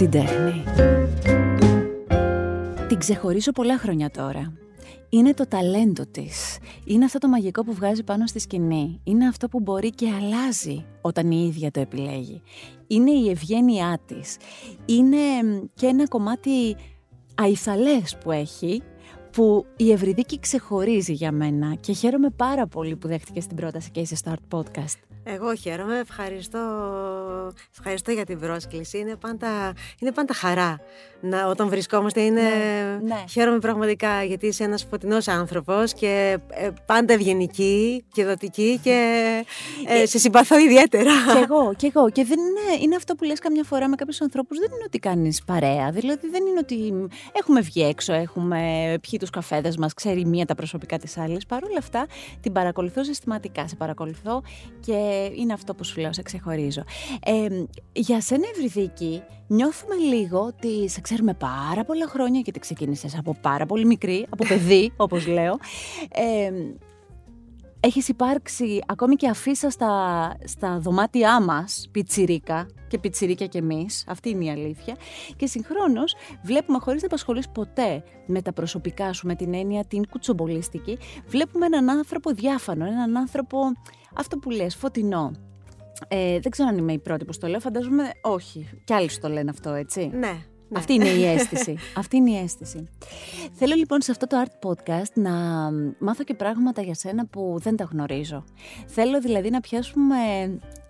την τέχνη. Την ξεχωρίζω πολλά χρόνια τώρα. Είναι το ταλέντο της. Είναι αυτό το μαγικό που βγάζει πάνω στη σκηνή. Είναι αυτό που μπορεί και αλλάζει όταν η ίδια το επιλέγει. Είναι η ευγένειά της. Είναι και ένα κομμάτι αϊθαλές που έχει που η Ευρυδίκη ξεχωρίζει για μένα και χαίρομαι πάρα πολύ που δέχτηκες την πρόταση και είσαι στο Art Podcast. Εγώ χαίρομαι, ευχαριστώ, ευχαριστώ για την πρόσκληση. Είναι πάντα, είναι πάντα χαρά να, όταν βρισκόμαστε. Είναι, ναι, ναι. Χαίρομαι πραγματικά γιατί είσαι ένας φωτεινός άνθρωπος και ε, πάντα ευγενική και δοτική και ε, ε, σε συμπαθώ ιδιαίτερα. Κι εγώ, κι εγώ. Και δεν είναι, είναι αυτό που λες καμιά φορά με κάποιους ανθρώπους, δεν είναι ότι κάνεις παρέα. Δηλαδή δεν είναι ότι έχουμε βγει έξω, έχουμε πιει τους καφέδες μας, ξέρει μία τα προσωπικά της άλλης. Παρ' όλα αυτά την παρακολουθώ συστηματικά, σε παρακολουθώ και είναι αυτό που σου λέω, σε ξεχωρίζω. Ε, για σένα Ευρυδίκη, νιώθουμε λίγο ότι σε ξέρουμε πάρα πολλά χρόνια γιατί ξεκίνησες από πάρα πολύ μικρή, από παιδί όπως λέω. Ε, έχεις υπάρξει ακόμη και αφήσα στα, στα δωμάτια μας πιτσιρίκα και πιτσιρίκια κι εμείς, αυτή είναι η αλήθεια και συγχρόνως βλέπουμε χωρίς να απασχολείς ποτέ με τα προσωπικά σου, με την έννοια την κουτσομπολίστικη, βλέπουμε έναν άνθρωπο διάφανο, έναν άνθρωπο αυτό που λες, φωτεινό. Ε, δεν ξέρω αν είμαι η πρώτη που το λέω, φαντάζομαι όχι. Κι άλλοι σου το λένε αυτό, έτσι. Ναι. Ναι. Αυτή είναι η αίσθηση. Αυτή είναι η αίσθηση. Θέλω λοιπόν σε αυτό το Art Podcast να μάθω και πράγματα για σένα που δεν τα γνωρίζω. Θέλω δηλαδή να πιάσουμε,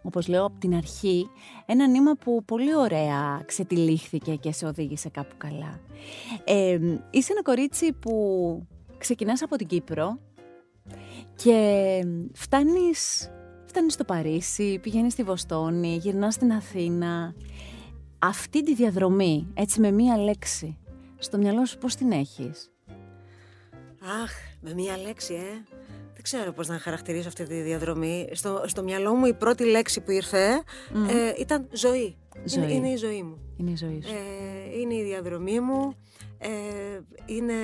όπως λέω από την αρχή, ένα νήμα που πολύ ωραία ξετυλίχθηκε και σε οδήγησε κάπου καλά. Ε, είσαι ένα κορίτσι που ξεκινάς από την Κύπρο, και φτάνεις, φτάνεις στο Παρίσι, πηγαίνεις στη Βοστόνη, γυρνάς στην Αθήνα. Αυτή τη διαδρομή, έτσι με μία λέξη, στο μυαλό σου πώς την έχεις; Αχ, με μία λέξη, ε. Δεν ξέρω πώς να χαρακτηρίσω αυτή τη διαδρομή. Στο, στο μυαλό μου η πρώτη λέξη που ήρθε ε, ήταν ζωή. Ζωή. Είναι, η ζωή μου. Είναι η ζωή σου. Ε, είναι η διαδρομή μου. Ε, είναι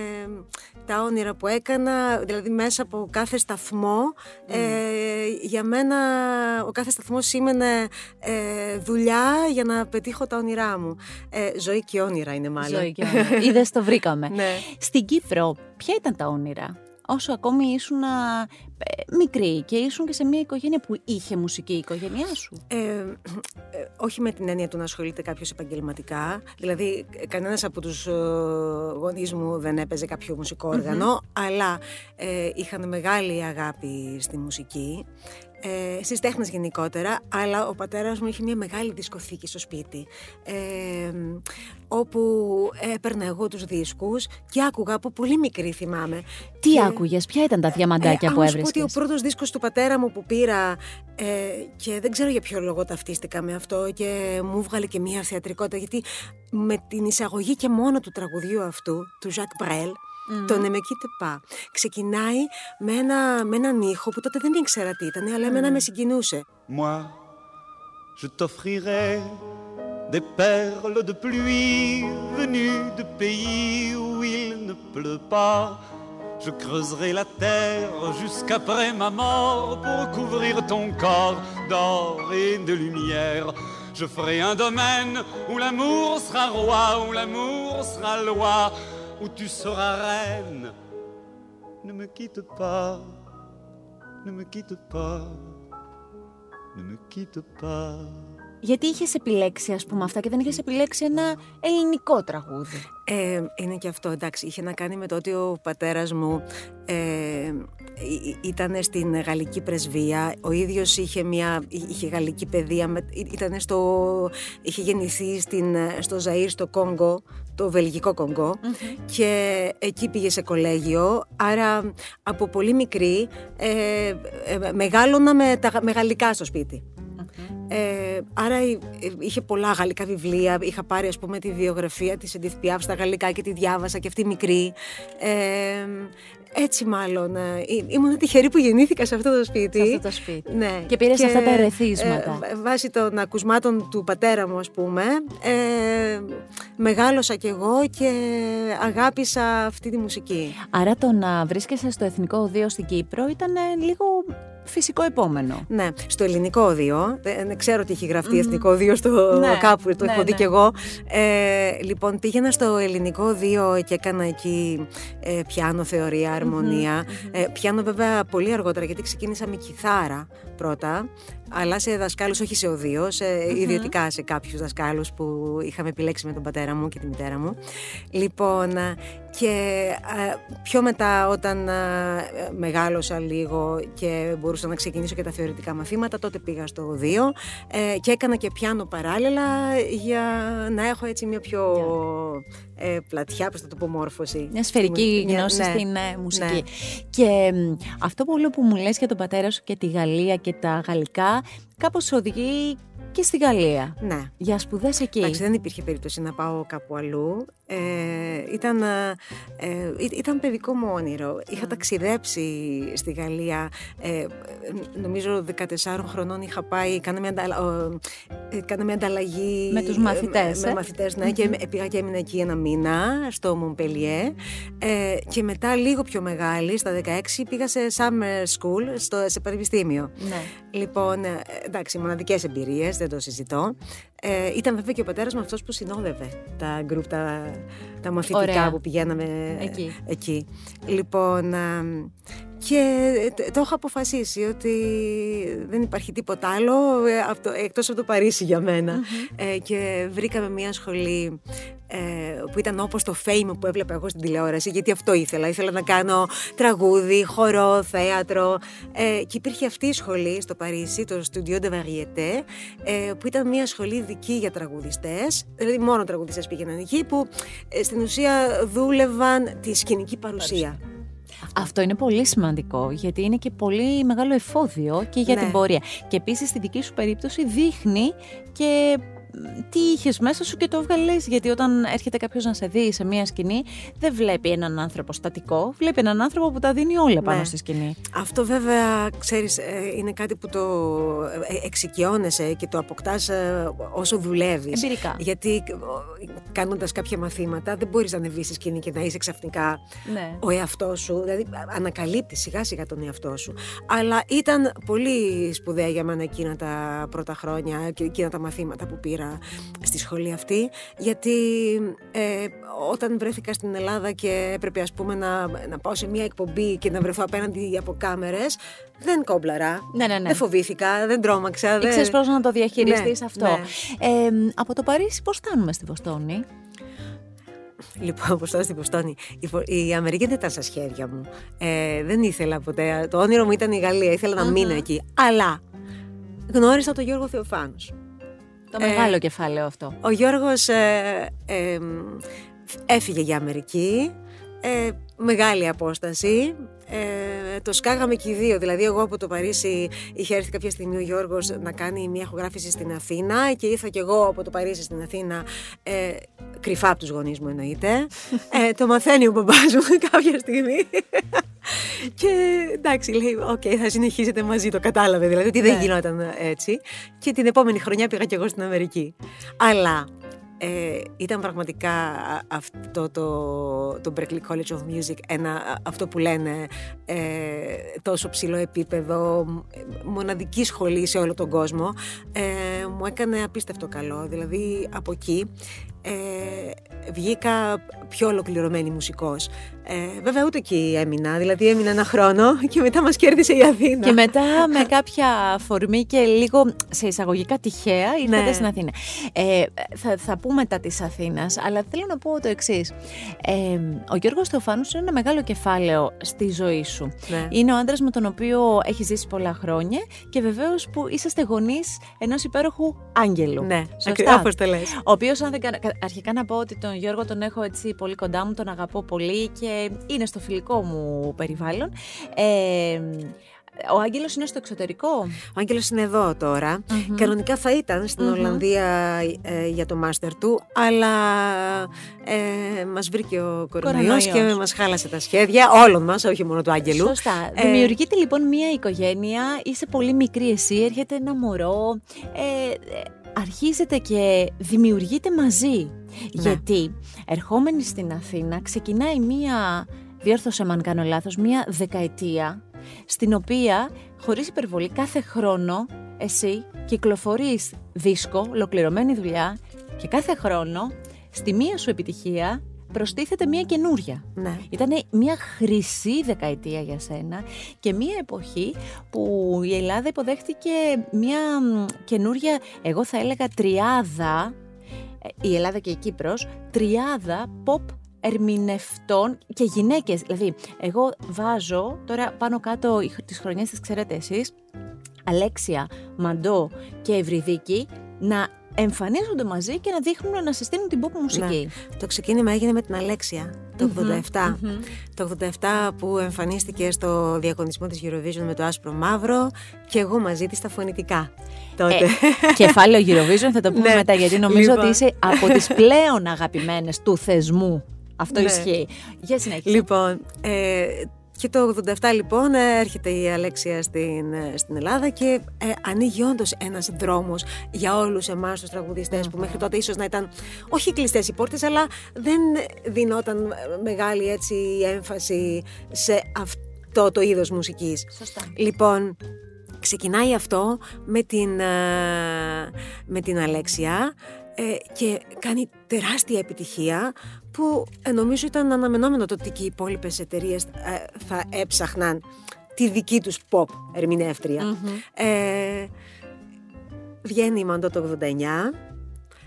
τα όνειρα που έκανα, δηλαδή μέσα από κάθε σταθμό. Ε, για μένα ο κάθε σταθμός σήμαινε ε, δουλειά για να πετύχω τα όνειρά μου. Ε, ζωή και όνειρα είναι μάλλον. Ζωή και όνειρα. Είδες το βρήκαμε. ναι. Στην Κύπρο, ποια ήταν τα όνειρα; όσο ακόμη ήσουν ε, μικρή και ήσουν και σε μια οικογένεια που είχε μουσική η οικογένειά σου. Ε, ε, όχι με την έννοια του να ασχολείται κάποιος επαγγελματικά. Δηλαδή, κανένας από τους ε, γονείς μου δεν έπαιζε κάποιο μουσικό αλλά ε, είχαν μεγάλη αγάπη στη μουσική ε, στις τέχνες γενικότερα, αλλά ο πατέρας μου είχε μια μεγάλη δισκοθήκη στο σπίτι, ε, όπου έπαιρνα εγώ τους δίσκους και άκουγα από πολύ μικρή θυμάμαι. Τι και... άκουγες, ποια ήταν τα διαμαντάκια ε, που έβρισκες. Ότι ο πρώτος δίσκος του πατέρα μου που πήρα ε, και δεν ξέρω για ποιο λόγο ταυτίστηκα με αυτό και μου βγάλε και μια θεατρικότητα γιατί με την εισαγωγή και μόνο του τραγουδιού αυτού, του Ζακ Μπρέλ, Mm. Το «Ne me quitte pas». Ξεκινάει με, ένα, με έναν ήχο που τότε δεν ήξερα τι ήταν, αλλά εμένα με συγκινούσε. Moi, je t'offrirai des perles de pluie venues de pays où il ne pleut pas. Je creuserai la terre jusqu'après ma mort pour couvrir ton corps d'or et de lumière. Je ferai un domaine où l'amour sera roi, où l'amour sera loi, où tu seras reine. Ne me quitte pas, ne me quitte pas, ne me quitte pas. Γιατί είχες επιλέξει ας πούμε αυτά και δεν είχες επιλέξει ένα ελληνικό τραγούδι; Ε, είναι και αυτό εντάξει, είχε να κάνει με το ότι ο πατέρας μου ε, ήταν στην γαλλική πρεσβεία, ο ίδιος είχε, μια, είχε γαλλική παιδεία, ήταν στο, είχε γεννηθεί στην, στο Ζαΐρ, στο Κόγκο, το βελγικό και εκεί πήγε σε κολέγιο, άρα από πολύ μικρή ε, ε μεγάλωνα με, τα, με γαλλικά στο σπίτι. Ε, άρα ε, είχε πολλά γαλλικά βιβλία. Είχα πάρει, ας πούμε, τη βιογραφία της Edith Piaf στα γαλλικά και τη διάβασα και αυτή μικρή. Ε, έτσι μάλλον. Ε, ήμουν τυχερή που γεννήθηκα σε αυτό το σπίτι. Σε αυτό το σπίτι. Ναι. Και πήρες αυτά τα ερεθίσματα. Ε, βάσει των ακουσμάτων του πατέρα μου, ας πούμε, ε, μεγάλωσα κι εγώ και αγάπησα αυτή τη μουσική. Άρα το να βρίσκεσαι στο Εθνικό Οδείο στην Κύπρο ήταν λίγο φυσικό επόμενο. Ναι, στο ελληνικό οδείο. Δεν ξέρω ότι έχει γραφτεί εθνικό οδείο στο Ναι, κάπου, το ναι, έχω δει ναι. κι εγώ. Ε, λοιπόν, πήγαινα στο ελληνικό οδείο και έκανα εκεί ε, πιάνο, θεωρία, αρμονία. Ε, πιάνο βέβαια πολύ αργότερα γιατί ξεκίνησα με κιθάρα πρώτα. Αλλά σε δασκάλους, όχι σε οδείο, σε ιδιωτικά σε κάποιους δασκάλους που είχαμε επιλέξει με τον πατέρα μου και τη μητέρα μου. Λοιπόν, ε, και ε, πιο μετά όταν ε, μεγάλωσα λίγο και μπορούσα να ξεκινήσω και τα θεωρητικά μαθήματα, τότε πήγα στο οδείο ε, και έκανα και πιάνο παράλληλα για να έχω έτσι μια πιο ε, πλατιά, πώς θα το πω, μόρφωση. Μια σφαιρική Μια- γνώση ναι, στην ε, μουσική. ναι. Και μ, αυτό που όλο που μου λες για τον πατέρα σου και τη Γαλλία και τα γαλλικά, κάπως σε οδηγεί και στη Γαλλία. Ναι. Για σπουδές εκεί. Εντάξει, δεν υπήρχε περίπτωση να πάω κάπου αλλού. Ε, ήταν, ε, ε, ή- ήταν παιδικό μου όνειρο. Είχα ταξιδέψει στη Γαλλία. Ε, νομίζω 14 χρονών είχα πάει, κάνα μια, ανταλα- ο, ε, κάνα μια ανταλλαγή Με τους μαθητές, Με, ε. με μαθητές, ναι, και με- πήγα και έμεινα εκεί ένα μήνα στο Μομπελιέ. Ε, και μετά λίγο πιο μεγάλη, στα 16, πήγα σε summer school, στο, σε πανεπιστήμιο. Ναι. Λοιπόν, ε, εντάξει, μοναδικές εμπειρίες, δεν το συζητώ. Ε, ήταν βέβαια και ο πατέρας μου αυτός που συνόδευε τα γκρουπ, τα, τα μαθητικά Ωραία. που πηγαίναμε Εκεί. εκεί. Λοιπόν, ε, και τε- το έχω αποφασίσει ότι δεν υπάρχει τίποτα άλλο ε, από το- εκτός από το Παρίσι για μένα. Ε, και βρήκαμε μια σχολή ε, που ήταν όπως το fame που έβλεπα εγώ στην τηλεόραση, γιατί αυτό ήθελα. Ήθελα να κάνω τραγούδι, χορό, θέατρο. Ε, και υπήρχε αυτή η σχολή στο Παρίσι, το Studio de Variété, ε, που ήταν μια σχολή δική για τραγουδιστές, δηλαδή μόνο τραγουδιστές πήγαιναν εκεί, που ε, στην ουσία δούλευαν τη σκηνική παρουσία. Αυτό είναι πολύ σημαντικό γιατί είναι και πολύ μεγάλο εφόδιο και για Ναι. την πορεία. Και επίσης στη δική σου περίπτωση δείχνει και μ, τι είχες μέσα σου και το έβγαλε. Γιατί όταν έρχεται κάποιος να σε δει σε μία σκηνή, δεν βλέπει έναν άνθρωπο στατικό, βλέπει έναν άνθρωπο που τα δίνει όλα πάνω Ναι. στη σκηνή. Αυτό βέβαια, ξέρεις, ε, είναι κάτι που το ε, εξοικειώνεσαι και το αποκτάς ε, όσο δουλεύεις. Εμπειρικά. Γιατί ε, κάνοντας κάποια μαθήματα δεν μπορείς να ανεβείς στη σκηνή και να είσαι ξαφνικά Ναι. ο εαυτός σου. Δηλαδή ανακαλύπτεις σιγά σιγά τον εαυτό σου. Αλλά ήταν πολύ σπουδαία για μένα εκείνα τα πρώτα χρόνια και εκείνα τα μαθήματα που πήρα στη σχολή αυτή. Γιατί ε, όταν βρέθηκα στην Ελλάδα και έπρεπε ας πούμε να, να πάω σε μια εκπομπή και να βρεθώ απέναντι από κάμερες, δεν κόμπλαρα. Ναι, ναι, ναι. Δεν φοβήθηκα, δεν τρόμαξα. δεν- Ήξερες πώς να το διαχειριστείς Ναι, αυτό. ναι. Ε, από το Παρίσι, πώς φτάνουμε στη Βοστόνη; Λοιπόν, όπως τώρα στην Ποστόνη, η, Βο- η Αμερική δεν ήταν στα σχέδια μου. Ε, δεν ήθελα ποτέ. Το όνειρο μου ήταν η Γαλλία. Ήθελα να μείνω εκεί. Αλλά γνώρισα τον Γιώργο Θεοφάνους. Το Ε, μεγάλο κεφάλαιο αυτό. Ο Γιώργος ε, ε, μ, έφυγε για Αμερική. Ε, μεγάλη απόσταση. Ε, το σκάγαμε και οι δύο. Δηλαδή, εγώ από το Παρίσι είχε έρθει κάποια στιγμή ο Γιώργος να κάνει μια ηχογράφηση στην Αθήνα και ήρθα και εγώ από το Παρίσι στην Αθήνα. Ε, κρυφά από τους γονείς μου εννοείται. Ε, το μαθαίνει ο μπαμπάς μου κάποια στιγμή. Και εντάξει, λέει, οκ, θα συνεχίσετε μαζί, το κατάλαβε δηλαδή ότι δεν Ναι. γινόταν έτσι. Και την επόμενη χρονιά πήγα και εγώ στην Αμερική. Αλλά ε, ήταν πραγματικά α- αυτό το, το Berklee College of Music, ένα, α- αυτό που λένε ε, τόσο ψηλό επίπεδο, μ- μοναδική σχολή σε όλο τον κόσμο, ε, μου έκανε απίστευτο καλό. Δηλαδή από εκεί ε, βγήκα πιο ολοκληρωμένη μουσικός. Ε, βέβαια ούτε εκεί έμεινα, δηλαδή έμεινα ένα χρόνο και μετά μας κέρδισε η Αθήνα. Και μετά με κάποια φορμή και λίγο σε εισαγωγικά τυχαία ήρθατε Ναι. στην Αθήνα. Ε, θα, θα πούμε μετά της Αθήνας, αλλά θέλω να πω το εξής. Ε, ο Γιώργος Θεοφάνους είναι ένα μεγάλο κεφάλαιο στη ζωή σου. Ναι. Είναι ο άντρας με τον οποίο έχει ζήσει πολλά χρόνια και βεβαίως που είσαστε γονείς ενός υπέροχου άγγελου. Ναι, Σωστά. ακριβώς όπως το λες. Ο οποίος, αν δεν κάνω. κα- Αρχικά να πω ότι τον Γιώργο τον έχω έτσι πολύ κοντά μου, τον αγαπώ πολύ και είναι στο φιλικό μου περιβάλλον. Ε, ο Άγγελος είναι στο εξωτερικό; Ο Άγγελος είναι εδώ τώρα. Κανονικά θα ήταν στην Μμμ. Ολλανδία ε, για το μάστερ του, αλλά ε, μας βρήκε ο κορονοϊός και Κορονοϊός. μας χάλασε τα σχέδια όλων μας, όχι μόνο του Άγγελου. Σωστά. Ε, Δημιουργείται λοιπόν μια οικογένεια, είσαι πολύ μικρή εσύ, έρχεται ένα μωρό, ε, ε, αρχίζετε και δημιουργείτε μαζί. Γιατί ερχόμενοι στην Αθήνα ξεκινάει μια, διόρθωσε με αν κάνω λάθος, μια δεκαετία στην οποία, χωρίς υπερβολή, κάθε χρόνο εσύ κυκλοφορείς δίσκο, ολοκληρωμένη δουλειά και κάθε χρόνο στη μία σου επιτυχία προστίθεται μία καινούρια. Ναι. Ήταν μια χρυσή δεκαετία για σένα και μια εποχή που η Ελλάδα υποδέχτηκε μια καινούρια, εγώ θα έλεγα τριάδα, ε, η Ελλάδα και η Κύπρος, τριάδα pop ερμηνευτών και γυναίκες. Δηλαδή, εγώ βάζω, τώρα πάνω κάτω τις χρονιές τις ξέρετε εσείς, Αλέξια, Μαντό και Ευρυδίκη να εμφανίζονται μαζί και να δείχνουν να συστήνουν την pop μουσική. Ναι. Το ξεκίνημα έγινε με την Αλέξια το 87. Το 87 που εμφανίστηκε στο διαγωνισμό της Eurovision με το άσπρο μαύρο και εγώ μαζί της στα φωνητικά. Τότε. Ε, κεφάλαιο Eurovision θα το πούμε ναι. μετά γιατί νομίζω λοιπόν. ότι είσαι από τις πλέον αγαπημένες του θεσμού. Αυτό ναι. ισχύει. Για συνέχεια. Λοιπόν, ε, και το 87 λοιπόν έρχεται η Αλέξια στην, στην Ελλάδα και ε, ανοίγει όντως ένας δρόμος για όλους εμάς τους τραγουδιστές που μέχρι τότε ίσως να ήταν όχι κλειστές οι πόρτες αλλά δεν δινόταν μεγάλη έτσι έμφαση σε αυτό το είδος μουσικής. Σωστά. Λοιπόν, ξεκινάει αυτό με την, ε, με την Αλέξια ε, και κάνει τεράστια επιτυχία που ε, νομίζω ήταν αναμενόμενο το ότι και οι υπόλοιπες εταιρείες ε, θα έψαχναν τη δική τους pop ερμηνεύτρια. Ε, βγαίνει η Μαντό το 89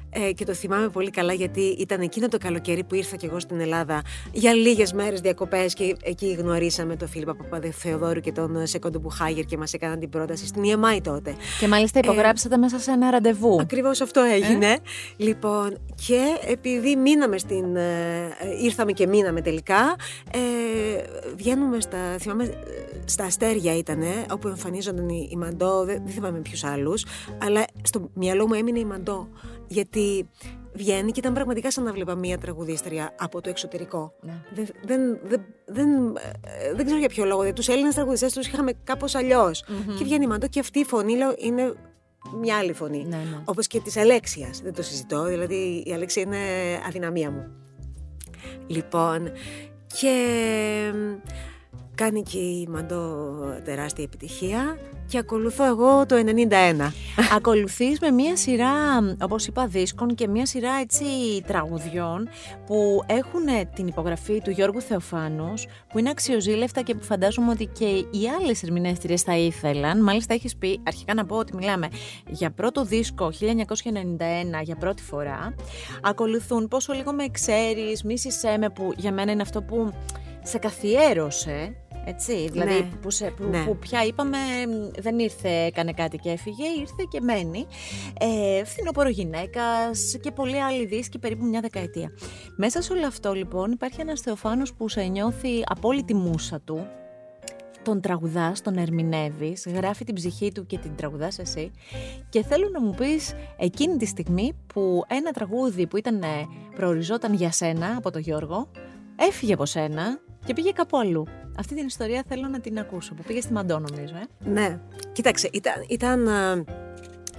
ε, και το θυμάμαι πολύ καλά γιατί ήταν εκείνο το καλοκαίρι που ήρθα και εγώ στην Ελλάδα για λίγες μέρες διακοπές και εκεί γνωρίσαμε τον Φίλιππα Παπαδεθεοδόρου και τον Σεκόντο Μπουχάγερ και μας έκαναν την πρόταση στην EMI τότε. Και μάλιστα υπογράψατε ε, μέσα σε ένα ραντεβού. Ακριβώς αυτό έγινε. Ε; Λοιπόν, και επειδή μείναμε στην. Ε, ήρθαμε και μείναμε τελικά, ε, βγαίνουμε στα. Θυμάμαι, στα αστέρια ήταν, όπου εμφανίζονταν η, η Μαντό, δεν, δεν θυμάμαι ποιους άλλους, αλλά στο μυαλό μου έμεινε η Μαντό γιατί βγαίνει και ήταν πραγματικά σαν να βλέπα μία τραγουδίστρια από το εξωτερικό. Ναι. Δεν, δεν, δεν, δεν, ε, δεν ξέρω για ποιο λόγο. Τους Έλληνες τραγουδιστές τους είχαμε κάπως Και βγαίνει η Μαντό και αυτή η φωνή λέω, είναι μια άλλη φωνή. Ναι, ναι. Όπως και της Αλέξιας. Δεν το συζητώ. Δηλαδή η Αλέξια είναι αδυναμία μου. Λοιπόν, και κάνει και η Μαντό τεράστια επιτυχία και ακολουθώ εγώ το 91. Ακολουθείς με μία σειρά, όπως είπα, δίσκων και μία σειρά έτσι τραγουδιών που έχουν την υπογραφή του Γιώργου Θεοφάνους, που είναι αξιοζήλευτα και που φαντάζομαι ότι και οι άλλες ερμηνεύτριες θα ήθελαν. Μάλιστα έχεις πει, αρχικά να πω ότι μιλάμε για πρώτο δίσκο 1991 για πρώτη φορά. Ακολουθούν πόσο λίγο με ξέρεις, μίσησέ με που για μένα είναι αυτό που σε καθιέρωσε έτσι, δηλαδή ναι. που, σε, που, ναι. που, πια είπαμε δεν ήρθε, έκανε κάτι και έφυγε, ήρθε και μένει. Ε, φθινόπορο γυναίκας και πολλοί άλλοι δίσκοι περίπου μια δεκαετία. Μέσα σε όλο αυτό λοιπόν υπάρχει ένας Θεοφάνος που σε νιώθει απόλυτη μουσα του, τον τραγουδάς, τον ερμηνεύεις, γράφει την ψυχή του και την τραγουδάς εσύ και θέλω να μου πεις εκείνη τη στιγμή που ένα τραγούδι που ήταν, προοριζόταν για σένα από τον Γιώργο έφυγε από σένα και πήγε κάπου αλλού. Αυτή την ιστορία θέλω να την ακούσω, που πήγε στη Μαντό νομίζω, ε. Ναι, κοίταξε, ήταν, ήταν, ε,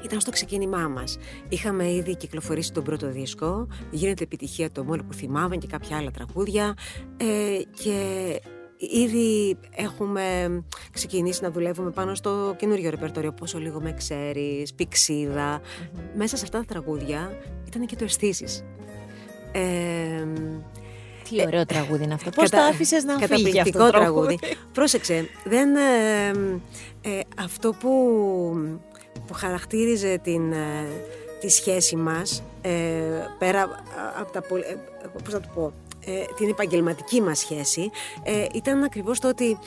ήταν στο ξεκίνημά μας. Είχαμε ήδη κυκλοφορήσει τον πρώτο δίσκο, γίνεται επιτυχία το μόνο που θυμάμαι και κάποια άλλα τραγούδια ε, και Ήδη έχουμε ξεκινήσει να δουλεύουμε πάνω στο καινούριο ρεπερτόριο Πόσο λίγο με ξέρεις, Πηξίδα Μέσα σε αυτά τα τραγούδια ήταν και το αισθήσεις. Ε, τι ωραίο τραγούδι είναι αυτό. Πώς το άφησες να φύγει αυτό το τραγούδι. Πρόσεξε, δεν, ε, ε, αυτό που, που χαρακτήριζε την, ε, τη σχέση μας, ε, πέρα από τα... πώς θα το πω, την επαγγελματική μας σχέση ήταν ακριβώς το ότι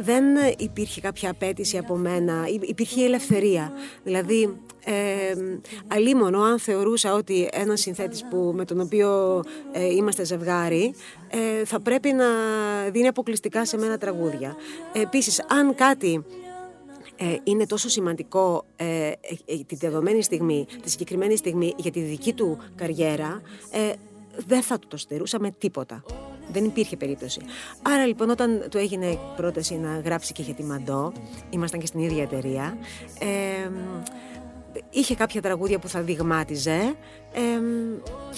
δεν υπήρχε κάποια απέτηση από μένα, υπήρχε ελευθερία. Δηλαδή ε, αλίμονο αν θεωρούσα ότι ένας συνθέτης που, με τον οποίο ε, είμαστε ζευγάρι ε, θα πρέπει να δίνει αποκλειστικά σε μένα τραγούδια. Επίσης, αν κάτι ε, είναι τόσο σημαντικό ε, τη δεδομένη στιγμή, τη συγκεκριμένη στιγμή για τη δική του καριέρα, δεν θα του το στερούσα με τίποτα. Δεν υπήρχε περίπτωση. Άρα λοιπόν όταν του έγινε πρόταση να γράψει και για τη Μαντό, ήμασταν και στην ίδια εταιρεία, είχε κάποια τραγούδια που θα δειγμάτιζε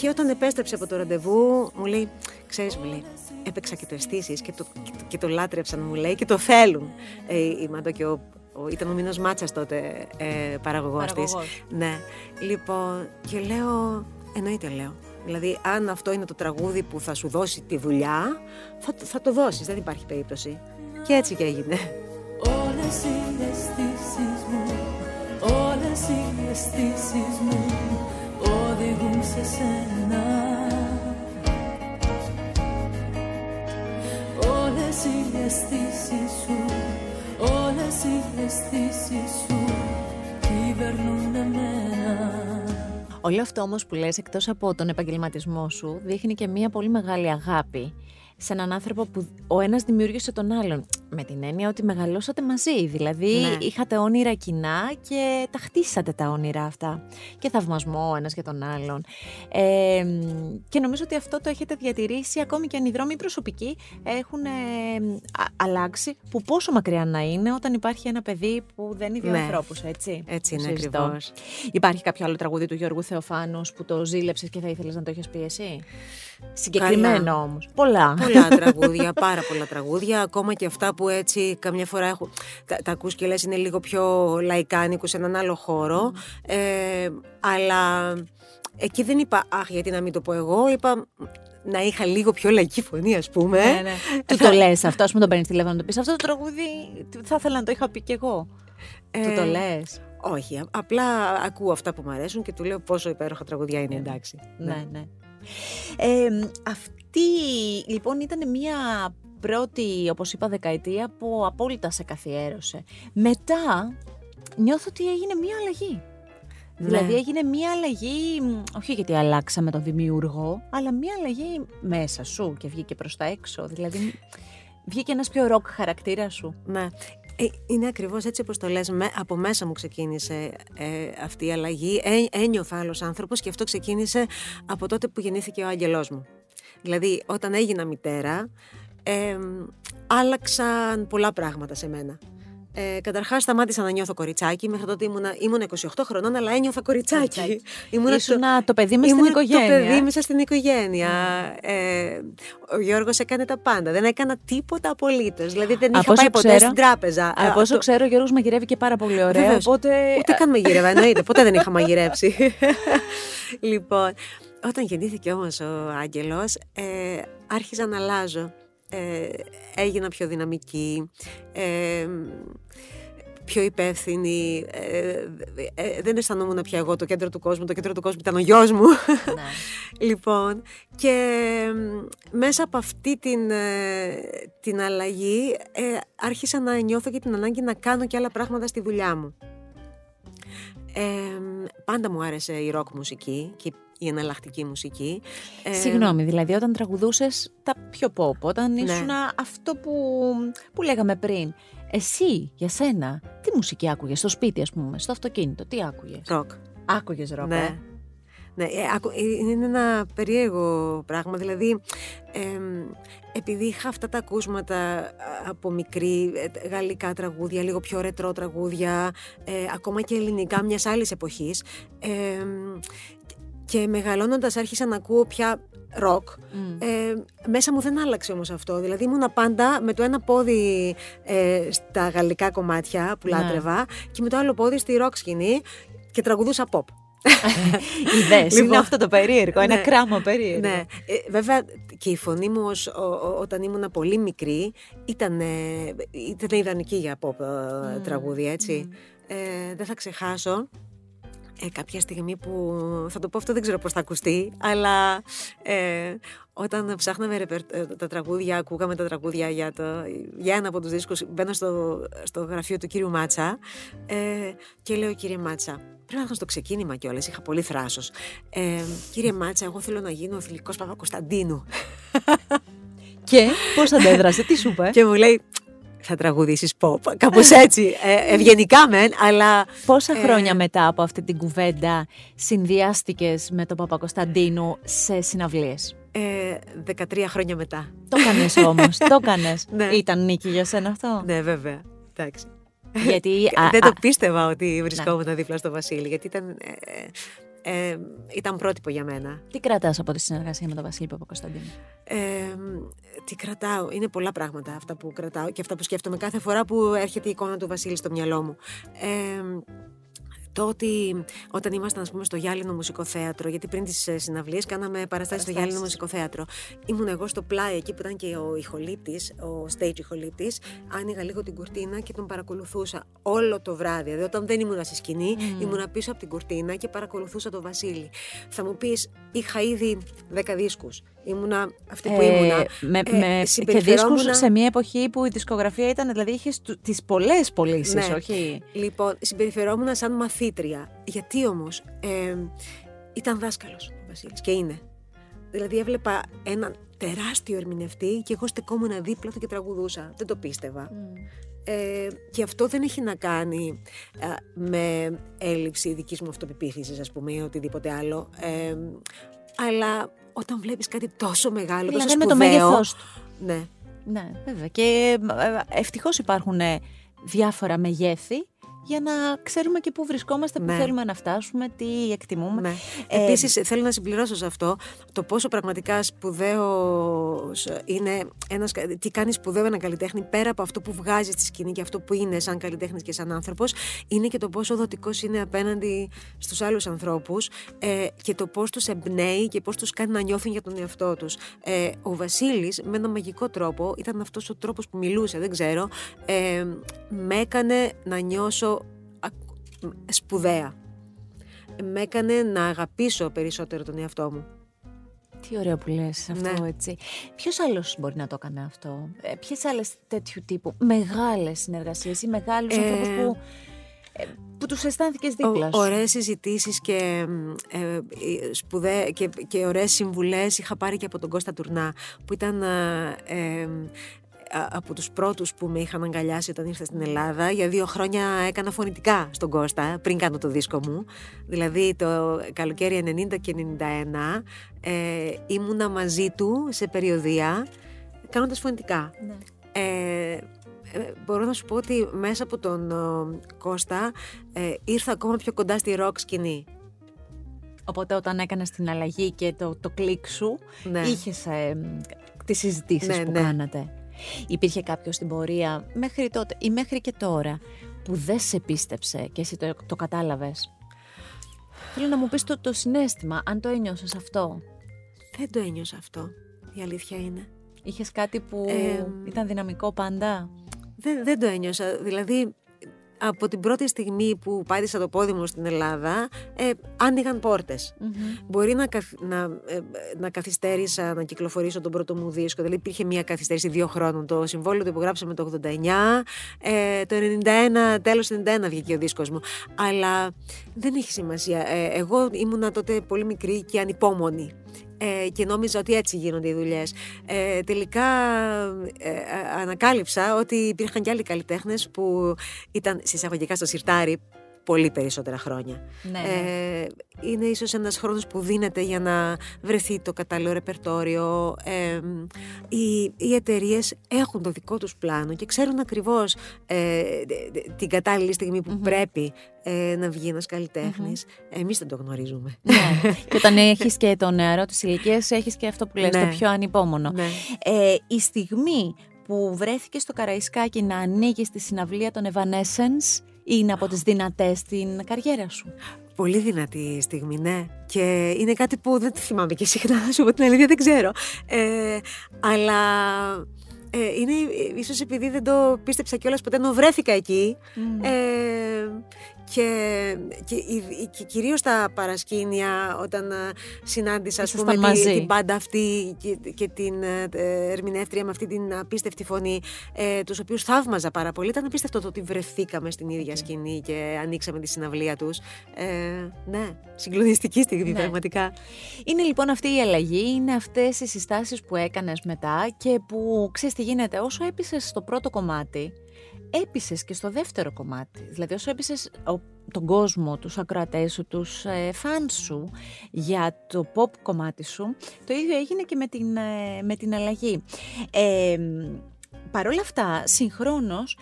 και όταν επέστρεψε από το ραντεβού μου λέει, ξέρεις μου λέει, έπαιξα και το αισθήσεις και το, και, το, λάτρεψαν μου λέει και το θέλουν. Ε, η Μαντώ και ο, ήταν ο Μίνος Μάτσας τότε ε, παραγωγός, της. Ναι. Λοιπόν, και λέω, εννοείται λέω, Δηλαδή, αν αυτό είναι το τραγούδι που θα σου δώσει τη δουλειά, θα, θα το δώσεις, δεν υπάρχει περίπτωση. Και έτσι και έγινε. Όλες οι αισθήσεις μου, όλες οι αισθήσεις μου οδηγούν σε σένα. Όλες οι αισθήσεις σου, όλες οι αισθήσεις σου κυβερνούν εμένα Όλο αυτό όμως που λες εκτός από τον επαγγελματισμό σου δείχνει και μια πολύ μεγάλη αγάπη σε έναν άνθρωπο που ο ένας δημιούργησε τον άλλον. Με την έννοια ότι μεγαλώσατε μαζί. Δηλαδή ναι. είχατε όνειρα κοινά και τα χτίσατε τα όνειρα αυτά. Και θαυμασμό ο ένας για τον άλλον. Ε, και νομίζω ότι αυτό το έχετε διατηρήσει ακόμη και αν οι δρόμοι προσωπικοί έχουν ε, αλλάξει. Που πόσο μακριά να είναι όταν υπάρχει ένα παιδί που δεν είναι δύο ναι. ανθρώπους, έτσι. Έτσι είναι ακριβώς. Υπάρχει κάποιο άλλο τραγούδι του Γιώργου Θεοφάνους που το ζήλεψες και θα ήθελες να το έχεις πει εσύ; Συγκεκριμένο όμως. Πολλά. Πολλά τραγούδια, πάρα πολλά τραγούδια. Ακόμα και αυτά που έτσι καμιά φορά έχω. Τα, τα ακούς και λες είναι λίγο πιο λαϊκάνικου σε έναν άλλο χώρο. Ε, αλλά εκεί δεν είπα, Αχ, γιατί να μην το πω εγώ. Είπα, να είχα λίγο πιο λαϊκή φωνή, ας πούμε. Ναι, ναι. Του το λες αυτό, ας πούμε, τον παίρνεις τηλέφωνο να το πεις. Αυτό το τραγούδι θα ήθελα να το είχα πει κι εγώ. Ε, του το λες. Όχι. Απλά ακούω αυτά που μου αρέσουν και του λέω πόσο υπέροχα τραγουδιά είναι, εντάξει. Ναι, ναι. ναι. Αυτή λοιπόν ήταν μια πρώτη, όπως είπα, δεκαετία που απόλυτα σε καθιέρωσε. Μετά νιώθω ότι έγινε μια αλλαγή. Ναι. Δηλαδή έγινε μια αλλαγή, όχι γιατί αλλάξαμε τον δημιουργό, αλλά μια αλλαγή μέσα σου και βγήκε προς τα έξω. Δηλαδή βγήκε ένας πιο ροκ χαρακτήρας σου. Ναι. Ε, είναι ακριβώς έτσι όπως το λες, από μέσα μου ξεκίνησε ε, αυτή η αλλαγή, ε, ένιωθα άλλος άνθρωπος και αυτό ξεκίνησε από τότε που γεννήθηκε ο άγγελός μου. Δηλαδή όταν έγινα μητέρα, ε, άλλαξαν πολλά πράγματα σε μένα. Ε, Καταρχάς, σταμάτησα να νιώθω κοριτσάκι. Μέχρι τότε ήμουνα, ήμουν 28 χρονών, αλλά ένιωθα κοριτσάκι. Ήμουν το, το παιδί μέσα στην οικογένεια. Το παιδί μέσα στην οικογένεια. Ε, ο Γιώργος έκανε τα πάντα. Δεν έκανα τίποτα απολύτως. Δηλαδή δεν είχα πάει ποτέ στην τράπεζα. Από όσο ξέρω, ο Γιώργος μαγειρεύει και πάρα πολύ ωραία. Βεβαίως, οπότε... Ούτε καν μαγειρεύα, εννοείται. ποτέ δεν είχα μαγειρέψει. λοιπόν, όταν γεννήθηκε όμως ο Άγγελος, ε, άρχιζα να αλλάζω ε, έγινα πιο δυναμική, ε, πιο υπεύθυνη. Ε, ε, δεν αισθανόμουν πια εγώ το κέντρο του κόσμου. Το κέντρο του κόσμου ήταν ο γιος μου. Ναι. λοιπόν, και μέσα από αυτή την, την αλλαγή άρχισα να νιώθω και την ανάγκη να κάνω και άλλα πράγματα στη δουλειά μου. πάντα μου άρεσε η ροκ μουσική και η εναλλακτική μουσική. Ε, Συγγνώμη, δηλαδή όταν τραγουδούσες τα πιο pop, όταν ναι. ήσουν αυτό που, που λέγαμε πριν, εσύ, για σένα, τι μουσική άκουγες; Στο σπίτι ας πούμε, στο αυτοκίνητο, τι άκουγες; Ροκ. Άκουγες ροκ, ναι. Ε; Ναι, ε, ε, είναι ένα περίεργο πράγμα. Δηλαδή, επειδή είχα αυτά τα ακούσματα από μικρή, γαλλικά τραγούδια, λίγο πιο ρετρό τραγούδια, ακόμα και ελληνικά μιας άλλης εποχής, και μεγαλώνοντας άρχισα να ακούω πια ροκ. Ε, μέσα μου δεν άλλαξε όμως αυτό. Δηλαδή ήμουνα πάντα με το ένα πόδι ε, στα γαλλικά κομμάτια που ναι. λάτρευα και με το άλλο πόδι στη ροκ σκηνή και τραγουδούσα pop. Ιδέες, λοιπόν, είναι αυτό το περίεργο, ένα ναι, κράμα περίεργο. Ναι. Ε, βέβαια και η φωνή μου ως, όταν ήμουν πολύ μικρή ήταν, ήταν ιδανική για pop mm. τραγούδια, έτσι. Ε, δεν θα ξεχάσω ε, κάποια στιγμή που θα το πω αυτό δεν ξέρω πώς θα ακουστεί αλλά ε, όταν ψάχναμε ε, τα τραγούδια ακούγαμε τα τραγούδια για, το, για ένα από τους δίσκους μπαίνω στο, στο γραφείο του κύριου Μάτσα ε, και λέω κύριε Μάτσα πρέπει να έρθω στο ξεκίνημα κιόλας είχα πολύ θράσος. Ε, κύριε Μάτσα εγώ θέλω να γίνω ο θηλυκός Παπα-Κωνσταντίνου και πώς αντέδρασε, τι σου είπε; Και μου λέει θα τραγουδήσεις pop. Κάπως έτσι, ε, ευγενικά μεν, αλλά... Πόσα ε, χρόνια μετά από αυτή την κουβέντα συνδυάστηκες με τον Παπακοσταντίνου σε συναυλίες; Ε, 13 χρόνια μετά. Το έκανες όμως, το έκανες. ναι. Ήταν νίκη για σένα αυτό; Ναι, βέβαια. Εντάξει. Γιατί, δεν το πίστευα ότι βρισκόμουν δίπλα στο Βασίλη, γιατί ήταν, ε, ε, ήταν πρότυπο για μένα. Τι κρατάς από τη συνεργασία με τον Βασίλη Παπακοσταντίνο; Ε, τι κρατάω, είναι πολλά πράγματα αυτά που κρατάω και αυτά που σκέφτομαι κάθε φορά που έρχεται η εικόνα του Βασίλη στο μυαλό μου. Ε, το ότι όταν ήμασταν ας πούμε, στο Γιάλινο Μουσικοθέατρο, γιατί πριν τις ε, συναυλίες κάναμε παραστάσεις στο Γιάλινο Μουσικοθέατρο. Ήμουν εγώ στο πλάι εκεί που ήταν και ο ηχολήπτης, ο stage ηχολήπτης. Άνοιγα λίγο την κουρτίνα και τον παρακολουθούσα όλο το βράδυ. Δηλαδή, όταν δεν ήμουν στη σκηνή, mm. ήμουν πίσω από την κουρτίνα και παρακολουθούσα τον Βασίλη. Θα μου πεις, είχα ήδη 10 δίσκους. Ήμουνα αυτή που ήμουνα. Ε, με, ε, με, και δίσκους σε μια εποχή που η δισκογραφία ήταν, δηλαδή είχες τις πολλές πωλήσεις, ναι. όχι; Λοιπόν, συμπεριφερόμουν σαν μαθήτρια. Γιατί όμως ε, ήταν δάσκαλος ο Βασίλης και είναι. Δηλαδή έβλεπα έναν τεράστιο ερμηνευτή και εγώ στεκόμουν δίπλα του και τραγουδούσα. Δεν το πίστευα. Ε, και αυτό δεν έχει να κάνει με έλλειψη δικής μου αυτοπεποίθησης ας πούμε ή οτιδήποτε άλλο ε, αλλά όταν βλέπεις κάτι τόσο μεγάλο, τόσο σπουδαίο... με το μέγεθός του. Ναι. Ναι, βέβαια. Και ε, ευτυχώς υπάρχουν διάφορα μεγέθη για να ξέρουμε και πού βρισκόμαστε, πού ναι. θέλουμε να φτάσουμε, τι εκτιμούμε. Ναι. Ε, Επίσης θέλω να συμπληρώσω σε αυτό το πόσο πραγματικά σπουδαίος είναι ένας, τι κάνει σπουδαίο ένα καλλιτέχνη πέρα από αυτό που βγάζει στη σκηνή και αυτό που είναι σαν καλλιτέχνης και σαν άνθρωπος είναι και το πόσο δοτικός είναι απέναντι στους άλλους ανθρώπους ε, και το πώς τους εμπνέει και πώς τους κάνει να νιώθουν για τον εαυτό τους. Ε, ο Βασίλης με ένα μαγικό τρόπο, ήταν αυτός ο τρόπος που μιλούσε, δεν ξέρω, ε, με έκανε να νιώσω σπουδαία. Με έκανε να αγαπήσω περισσότερο τον εαυτό μου. Τι ωραίο που λες αυτό ναι. έτσι. Ποιος άλλος μπορεί να το έκανε αυτό; Ε, ποιες άλλες τέτοιου τύπου μεγάλες συνεργασίες ή μεγάλους ε... ανθρώπους που, ε, που τους αισθάνθηκες δίπλα σου; Ωραίες συζητήσεις και, ε, σπουδέ, και, και ωραίες συμβουλές είχα πάρει και από τον Κώστα Τουρνά που ήταν ε, από τους πρώτους που με είχαν αγκαλιάσει όταν ήρθα στην Ελλάδα. Για δύο χρόνια έκανα φωνητικά στον Κώστα πριν κάνω το δίσκο μου. Δηλαδή το καλοκαίρι 90 και 91 ε, ήμουνα μαζί του σε περιοδία κάνοντας φωνητικά. Ναι. Ε, ε, μπορώ να σου πω ότι μέσα από τον Κώστα ε, ήρθα ακόμα πιο κοντά στη ροκ σκηνή. Οπότε όταν έκανες την αλλαγή και το, το κλικ σου, ναι. είχες ε, τις συζητήσεις ναι, που ναι. κάνατε. Υπήρχε κάποιος στην πορεία μέχρι τότε ή μέχρι και τώρα που δεν σε πίστεψε και εσύ το, το κατάλαβες; Θέλω να μου πεις το, το συνέστημα, αν το ένιωσες αυτό. Δεν το ένιωσα αυτό, η αλήθεια είναι. Είχες κάτι που ήταν δυναμικό πάντα; Δεν, δεν το ένιωσα, δηλαδή από την πρώτη στιγμή που πάτησα το πόδι μου στην Ελλάδα, ε, άνοιγαν Μπορεί να, να, ε, να καθυστέρησα να κυκλοφορήσω τον πρώτο μου δίσκο, δηλαδή υπήρχε μια καθυστέρηση δύο χρόνων. Το συμβόλαιο το υπογράψαμε το 89, ε, το 91, τέλος του 91 βγήκε ο δίσκος μου. Αλλά δεν έχει σημασία. Ε, εγώ ήμουνα τότε πολύ μικρή και ανυπόμονη ε, και νόμιζα ότι έτσι γίνονται οι δουλειές. Ε, τελικά ε, ανακάλυψα ότι υπήρχαν και άλλοι καλλιτέχνες που ήταν συσσαγωγικά στο σιρτάρι πολύ περισσότερα χρόνια. Ναι, ναι. Ε, είναι ίσως ένας χρόνος που δίνεται για να βρεθεί το κατάλληλο ρεπερτόριο. Ε, οι, οι εταιρείες έχουν το δικό τους πλάνο και ξέρουν ακριβώς ε, την κατάλληλη στιγμή που πρέπει ε, να βγει ένας καλλιτέχνης. Mm-hmm. Εμείς δεν το γνωρίζουμε. Ναι. και όταν έχεις και το νεαρό της ηλικίας, έχεις και αυτό που λες, το ναι. πιο ανυπόμονο. Ναι. Ε, η στιγμή που βρέθηκες στο Καραϊσκάκι να ανοίγεις τη συναυλία των Evanescence είναι από τις δυνατές στην καριέρα σου. Πολύ δυνατή στιγμή, ναι. Και είναι κάτι που δεν θυμάμαι και συχνά, σου πω την αλήθεια, δεν ξέρω. Ε, αλλά ε, είναι ίσως επειδή δεν το πίστεψα κιόλας ποτέ, ενώ βρέθηκα εκεί. Ε, και, και, και κυρίως τα παρασκήνια όταν ε, συνάντησα ας πούμε, τη, την πάντα αυτή και, και την ε, ερμηνεύτρια με αυτή την απίστευτη φωνή ε, τους οποίους θαύμαζα πάρα πολύ. Ήταν απίστευτο το ότι βρεθήκαμε στην ίδια σκηνή και ανοίξαμε τη συναυλία τους. Ε, ναι, συγκλονιστική στιγμή ναι. πραγματικά. Είναι λοιπόν αυτή η αλλαγή είναι αυτές οι συστάσεις που έκανες μετά και που ξέρεις τι γίνεται όσο έπεισες στο πρώτο κομμάτι έπεισες και στο δεύτερο κομμάτι. Δηλαδή όσο έπεισες τον κόσμο, τους ακροατές σου, τους ε, φαν σου για το pop κομμάτι σου, το ίδιο έγινε και με την, ε, με την αλλαγή. Ε, Παρ' όλα αυτά, συγχρόνως,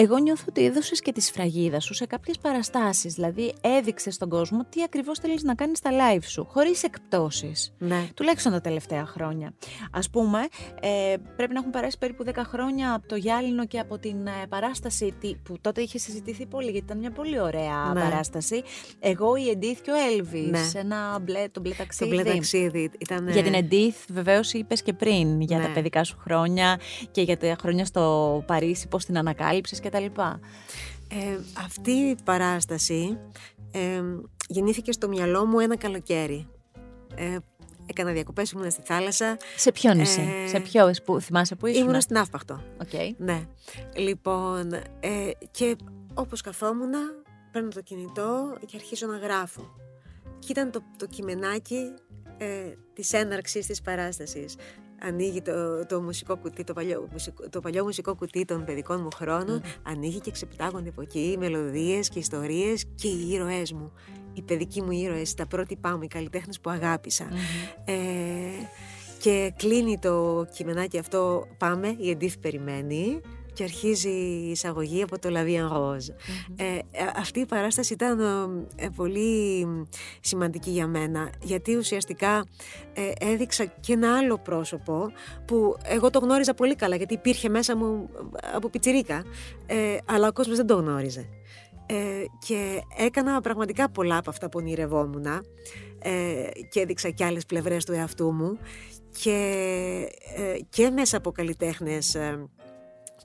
Εγώ νιώθω ότι έδωσες και τη σφραγίδα σου σε κάποιες παραστάσεις. Δηλαδή, έδειξες στον κόσμο τι ακριβώς θέλεις να κάνεις στα live σου, χωρίς εκπτώσεις. Ναι. Τουλάχιστον τα τελευταία χρόνια. Α πούμε, ε, πρέπει να έχουν περάσει περίπου 10 χρόνια από το Γυάλινο και από την ε, παράσταση που τότε είχε συζητηθεί πολύ, γιατί ήταν μια πολύ ωραία Ναι. παράσταση. Εγώ, η Εντίθ και ο Έλβη. Ναι. Ένα μπλε, το μπλε Το ταξίδι. μπλε ταξίδι ήταν. Για την Εντίθ, βεβαίως είπες και πριν, για Ναι. τα παιδικά σου χρόνια και για τα χρόνια στο Παρίσι, πώς την ανακάλυψες κτλ. Ε, αυτή η παράσταση ε, γεννήθηκε στο μυαλό μου ένα καλοκαίρι. Ε, έκανα διακοπές, ήμουν στη θάλασσα. Σε ποιο νησί, Ε, σε ποιο, που, θυμάσαι που ήσουν; Ήμουν στη Ναύπακτο. Οκ. Ναι. Λοιπόν, ε, και όπως καθόμουν, παίρνω το κινητό και αρχίζω να γράφω. Και ήταν το, το κειμενάκι ε, της έναρξης της παράστασης. Ανοίγει το, το μουσικό κουτί, το παλιό, μουσικό, το παλιό μουσικό κουτί των παιδικών μου χρόνων, ανοίγει και ξεπετάγονται από εκεί οι μελωδίες και ιστορίες και οι ήρωές μου. Οι παιδικοί μου ήρωες, τα πρότυπά μου, οι καλλιτέχνες που αγαπησα Ε, και κλείνει το κειμενάκι αυτό, πάμε, η Εντίθ περιμένει και αρχίζει η εισαγωγή από το La Vie en Rose. Ε, ε, αυτή η παράσταση ήταν ε, πολύ σημαντική για μένα γιατί ουσιαστικά ε, έδειξα και ένα άλλο πρόσωπο που εγώ το γνώριζα πολύ καλά γιατί υπήρχε μέσα μου από πιτσιρίκα ε, αλλά ο κόσμος δεν το γνώριζε. Ε, και έκανα πραγματικά πολλά από αυτά που ονειρευόμουν ε, και έδειξα και άλλες πλευρές του εαυτού μου και, ε, και μέσα από καλλιτέχνες ε,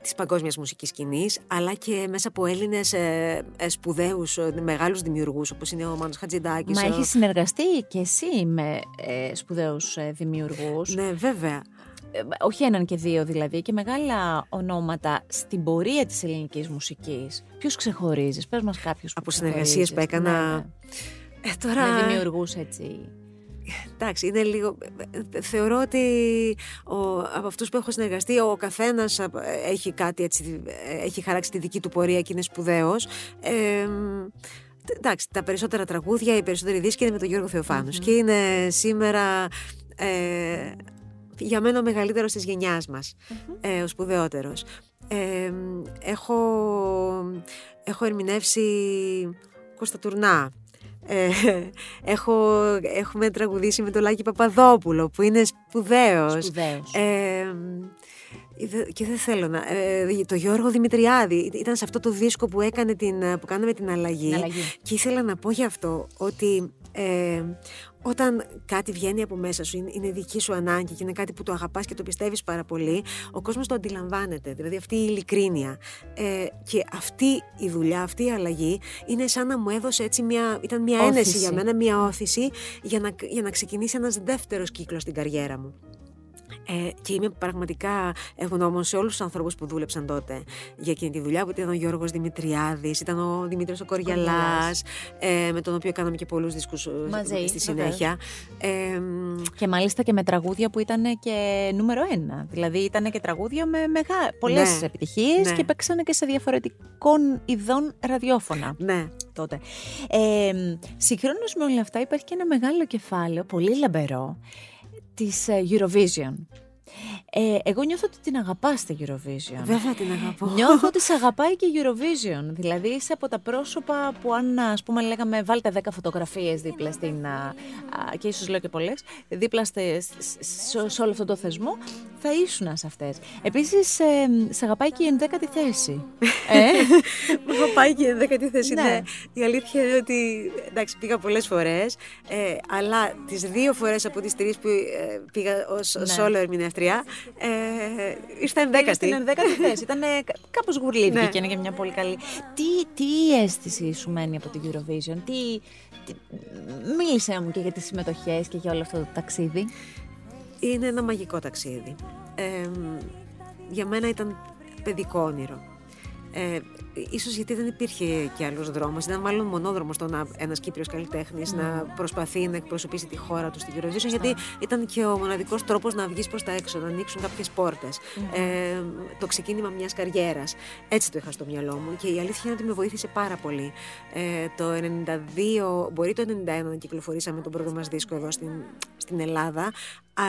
της παγκόσμιας μουσικής σκηνής αλλά και μέσα από Έλληνες ε, ε, σπουδαίους, ε, μεγάλους δημιουργούς όπως είναι ο Μάνος Χατζηδάκης. Μα ο- έχεις συνεργαστεί και εσύ με ε, σπουδαίους ε, δημιουργούς; Ναι, βέβαια. Ε, όχι έναν και δύο δηλαδή, και μεγάλα ονόματα στην πορεία της ελληνικής μουσικής. Ποιους ξεχωρίζεις, πες μας κάποιους που Από συνεργασίες που ξεχωρίζεις. έκανα. Ναι, Ε, ναι. τώρα... Με δημιουργούς έτσι. Εντάξει, είναι λίγο. Θεωρώ ότι ο, από αυτούς που έχω συνεργαστεί, ο καθένας έχει κάτι έτσι, έχει χαράξει τη δική του πορεία και είναι σπουδαίος. Ε, εντάξει, τα περισσότερα τραγούδια, οι περισσότεροι δίσκοι είναι με τον Γιώργο Θεοφάνους Και είναι σήμερα ε, για μένα ο μεγαλύτερος της γενιάς μας, ε, ο σπουδαιότερος. Ε, έχω, έχω ερμηνεύσει Κώστα Τουρνά. Ε, έχω, έχουμε τραγουδήσει με τον Λάκη Παπαδόπουλο που είναι σπουδαίος. Σπουδαίος. Ε, δε- και δεν θέλω να. Ε, το Γιώργο Δημητριάδη ήταν σε αυτό το δίσκο που, έκανε την, που κάναμε την αλλαγή. Την αλλαγή. Και ήθελα να πω γι' αυτό ότι ε, όταν κάτι βγαίνει από μέσα σου, είναι, είναι δική σου ανάγκη και είναι κάτι που το αγαπάς και το πιστεύεις πάρα πολύ, ο κόσμος το αντιλαμβάνεται. Δηλαδή αυτή η ειλικρίνεια. Ε, και αυτή η δουλειά, αυτή η αλλαγή είναι σαν να μου έδωσε έτσι μια. ήταν μια Όθηση. ένεση για μένα, μια όθηση για να, για να ξεκινήσει ένας δεύτερος κύκλος στην καριέρα μου. Ε, και είμαι πραγματικά ευγνώμων σε όλους τους ανθρώπους που δούλεψαν τότε για εκείνη τη δουλειά που ήταν ο Γιώργος Δημητριάδης, ήταν ο Δημήτρης ο Κοριαλάς, ε, με τον οποίο κάναμε και πολλούς δίσκους ε, Μαζί, στη βεβαίως. συνέχεια. Ε, Και μάλιστα και με τραγούδια που ήταν και νούμερο ένα. Δηλαδή ήταν και τραγούδια με μεγά... πολλές Ναι. επιτυχίες Ναι. και παίξανε και σε διαφορετικών ειδών ραδιόφωνα ναι, τότε. Ε, συγχρόνως με όλα αυτά υπάρχει και ένα μεγάλο κεφάλαιο, πολύ λαμπερό, της ε, Eurovision. Ε, εγώ νιώθω ότι την αγαπάς τη Eurovision. βέβαια την αγαπώ. Νιώθω ότι σε αγαπάει και η Eurovision. Δηλαδή είσαι από τα πρόσωπα που αν ας πούμε λέγαμε βάλτε 10 φωτογραφίες δίπλα στην, α, α, και ίσως λέω και πολλές, δίπλα στε- σ- σ- σε όλο αυτό το θεσμό, θα ήσουν σε αυτές. Επίσης ε, σε αγαπάει και η ενδέκατη θέση. ε; Μου έχω πάει και η δέκατη θέση. Ναι. Ναι. Η αλήθεια είναι ότι εντάξει, πήγα πολλές φορές, ε, αλλά τις δύο φορές από τις τρεις που ε, πήγα ως Ναι. solo ερμηνεύτρια, ε, ήρθα Στην ενδέκατη. ενδέκατη θέση. Ήταν κάπως γουρλίδικη Ναι. και είναι και μια πολύ καλή. Τι, τι αίσθηση σου μένει από την Eurovision, τι, τι, μίλησέ μου και για τις συμμετοχές και για όλο αυτό το ταξίδι. Είναι ένα μαγικό ταξίδι. Ε, για μένα ήταν παιδικό όνειρο. Ε, ίσως γιατί δεν υπήρχε και άλλος δρόμος, ήταν μάλλον μονόδρομος το να ένας Κύπριος καλλιτέχνης να προσπαθεί να εκπροσωπήσει τη χώρα του στην Eurovision, γιατί ήταν και ο μοναδικός τρόπος να βγεις προς τα έξω, να ανοίξουν κάποιες πόρτες. Ε, το ξεκίνημα μιας καριέρας. Έτσι το είχα στο μυαλό μου και η αλήθεια είναι ότι με βοήθησε πάρα πολύ. Ε, το 92, μπορεί το 91 να κυκλοφορήσαμε τον πρώτο μας δίσκο εδώ στην, στην Ελλάδα α,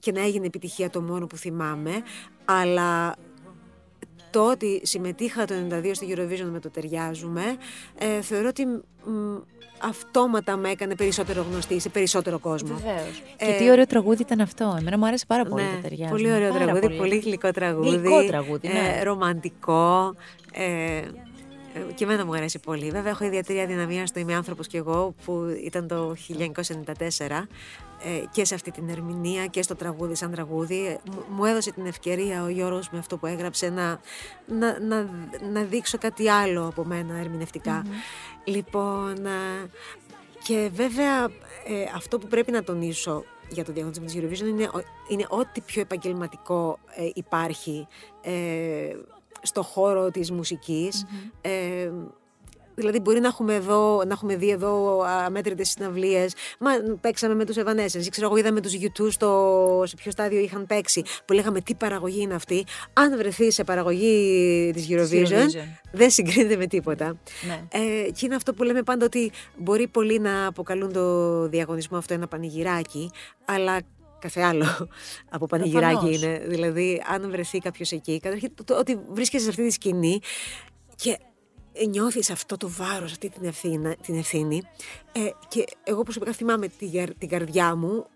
και να έγινε επιτυχία το μόνο που θυμάμαι, αλλά το ότι συμμετείχα το 92 στη Eurovision με το Ταιριάζουμε, ε, θεωρώ ότι αυτόματα με έκανε περισσότερο γνωστή σε περισσότερο κόσμο. Βεβαίως. Ε, και τι ωραίο τραγούδι ήταν αυτό. Εμένα μου άρεσε πάρα πολύ ναι, το ταιριάζουμε. Πολύ ωραίο τραγούδι, πολύ. πολύ γλυκό τραγούδι. Γλυκό τραγούδι, ναι. ε, ρομαντικό. Ε, ε, και εμένα μου αρέσει πολύ. Βέβαια, έχω ιδιαίτερη αδυναμία στο Είμαι άνθρωπος κι εγώ, που ήταν το 1994 ε, και σε αυτή την ερμηνεία και στο τραγούδι σαν τραγούδι. Ε, μου έδωσε την ευκαιρία ο Γιώργος με αυτό που έγραψε να, να, να, να δείξω κάτι άλλο από μένα Λοιπόν, και βέβαια αυτό που πρέπει να τονίσω για το διαγωνισμό της Eurovision είναι, είναι ό,τι πιο επαγγελματικό υπάρχει στο χώρο της μουσικης Ε, δηλαδή μπορεί να έχουμε, εδώ, να έχουμε δει εδώ αμέτρητες συναυλίες, μα παίξαμε με τους Evanescence, ξέρω εγώ είδαμε τους YouTube στο, σε ποιο στάδιο είχαν παίξει, που λέγαμε τι παραγωγή είναι αυτή. Αν βρεθεί σε παραγωγή της Eurovision, δεν συγκρίνεται με τίποτα. Ναι. Ε, και είναι αυτό που λέμε πάντα ότι μπορεί πολλοί να αποκαλούν το διαγωνισμό αυτό ένα πανηγυράκι, αλλά κάθε άλλο από πανηγυράκι είναι. Δηλαδή, αν βρεθεί κάποιος εκεί, καταρχήν το, ότι βρίσκεσαι σε αυτή τη σκηνή και νιώθεις αυτό το βάρος, αυτή την ευθύνη, την ευθύνη ε, και εγώ προσωπικά θυμάμαι την, την καρδιά μου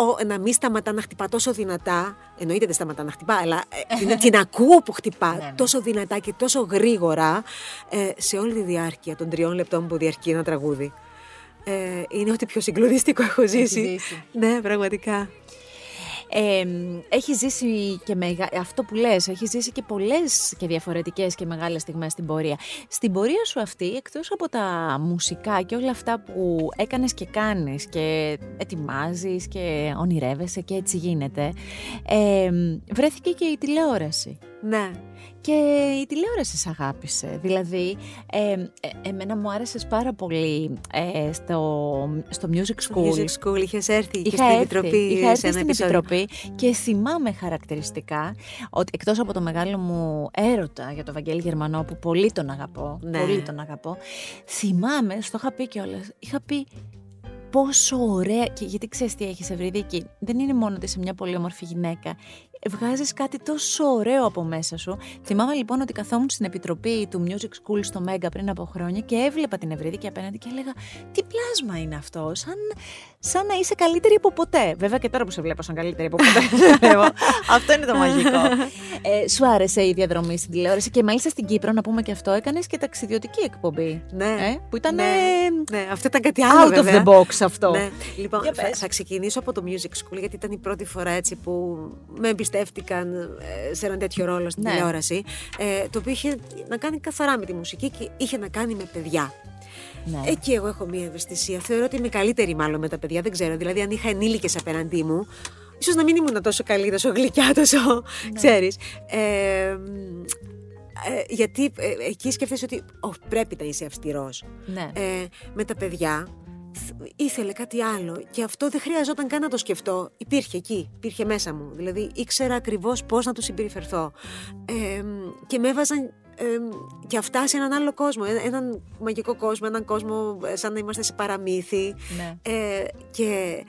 ο, να μην σταματά να χτυπά τόσο δυνατά. Εννοείται δεν σταματά να χτυπά, αλλά ε, την, την ακούω που χτυπά ναι, ναι. τόσο δυνατά και τόσο γρήγορα ε, σε όλη τη διάρκεια των τριών λεπτών που διαρκεί ένα τραγούδι. Ε, είναι ό,τι πιο συγκλονιστικό έχω ζήσει. Ναι, πραγματικά. Ε, έχει ζήσει και μεγα... αυτό που λες, έχει ζήσει και πολλές και διαφορετικές και μεγάλες στιγμές στην πορεία. Στην πορεία σου αυτή, εκτός από τα μουσικά και όλα αυτά που έκανες και κάνεις και ετοιμάζεις και ονειρεύεσαι και έτσι γίνεται, ε, βρέθηκε και η τηλεόραση. Ναι και η τηλεόραση σε αγάπησε. Δηλαδή, ε, ε, εμένα μου άρεσες πάρα πολύ ε, στο, στο Music School. Στο Music School είχες έρθει και στην Επιτροπή. Είχα έρθει στην Επιτροπή και θυμάμαι χαρακτηριστικά ότι εκτός από το μεγάλο μου έρωτα για τον Βαγγέλη Γερμανό που πολύ τον αγαπώ, ναι. πολύ τον αγαπώ, θυμάμαι, στο είχα πει κιόλας, είχα πει πόσο ωραία, και γιατί ξέρεις τι έχεις Ευρυδίκη, δεν είναι μόνο ότι είσαι μια πολύ όμορφη γυναίκα, βγάζεις κάτι τόσο ωραίο από μέσα σου. Θυμάμαι λοιπόν ότι καθόμουν στην επιτροπή του Music School στο Μέγκα πριν από χρόνια και έβλεπα την Ευρύδικη απέναντι και έλεγα Τι πλάσμα είναι αυτό, σαν, σαν να είσαι καλύτερη από ποτέ. Βέβαια και τώρα που σε βλέπω σαν καλύτερη από ποτέ. αυτό είναι το μαγικό. Ε, σου άρεσε η διαδρομή στην τηλεόραση και μάλιστα στην Κύπρο, να πούμε και αυτό, έκανες και ταξιδιωτική εκπομπή. Ναι. Ε, που ήταν. Ναι, ναι, αυτό ήταν κάτι άλλο. Out of the box αυτό. Ναι. Λοιπόν, θα, θα, ξεκινήσω από το Music School γιατί ήταν η πρώτη φορά έτσι που με εμπιστεύτηκαν ε, σε ένα τέτοιο ρόλο στην ναι. τηλεόραση. Ε, το οποίο είχε να κάνει καθαρά με τη μουσική και είχε να κάνει με παιδιά. Ναι. Εκεί εγώ έχω μία ευαισθησία. Θεωρώ ότι είμαι καλύτερη μάλλον με τα παιδιά. Δεν ξέρω. Δηλαδή, αν είχα ενήλικες απέναντί μου, ίσως να μην ήμουν τόσο καλή, τόσο γλυκιά, τόσο. Ναι. ξέρεις. Ε, ε, γιατί ε, εκεί σκέφτεσαι ότι πρέπει να είσαι αυστηρός. Ναι. Ε, με τα παιδιά ήθελε κάτι άλλο και αυτό δεν χρειαζόταν καν να το σκεφτώ. Υπήρχε εκεί, υπήρχε μέσα μου. Δηλαδή ήξερα ακριβώς πώς να του συμπεριφερθώ. Ε, και με έβαζαν ε, και αυτά σε έναν άλλο κόσμο. Ε, έναν μαγικό κόσμο, έναν κόσμο ε, σαν να είμαστε σε παραμύθι. Ναι. Ε, και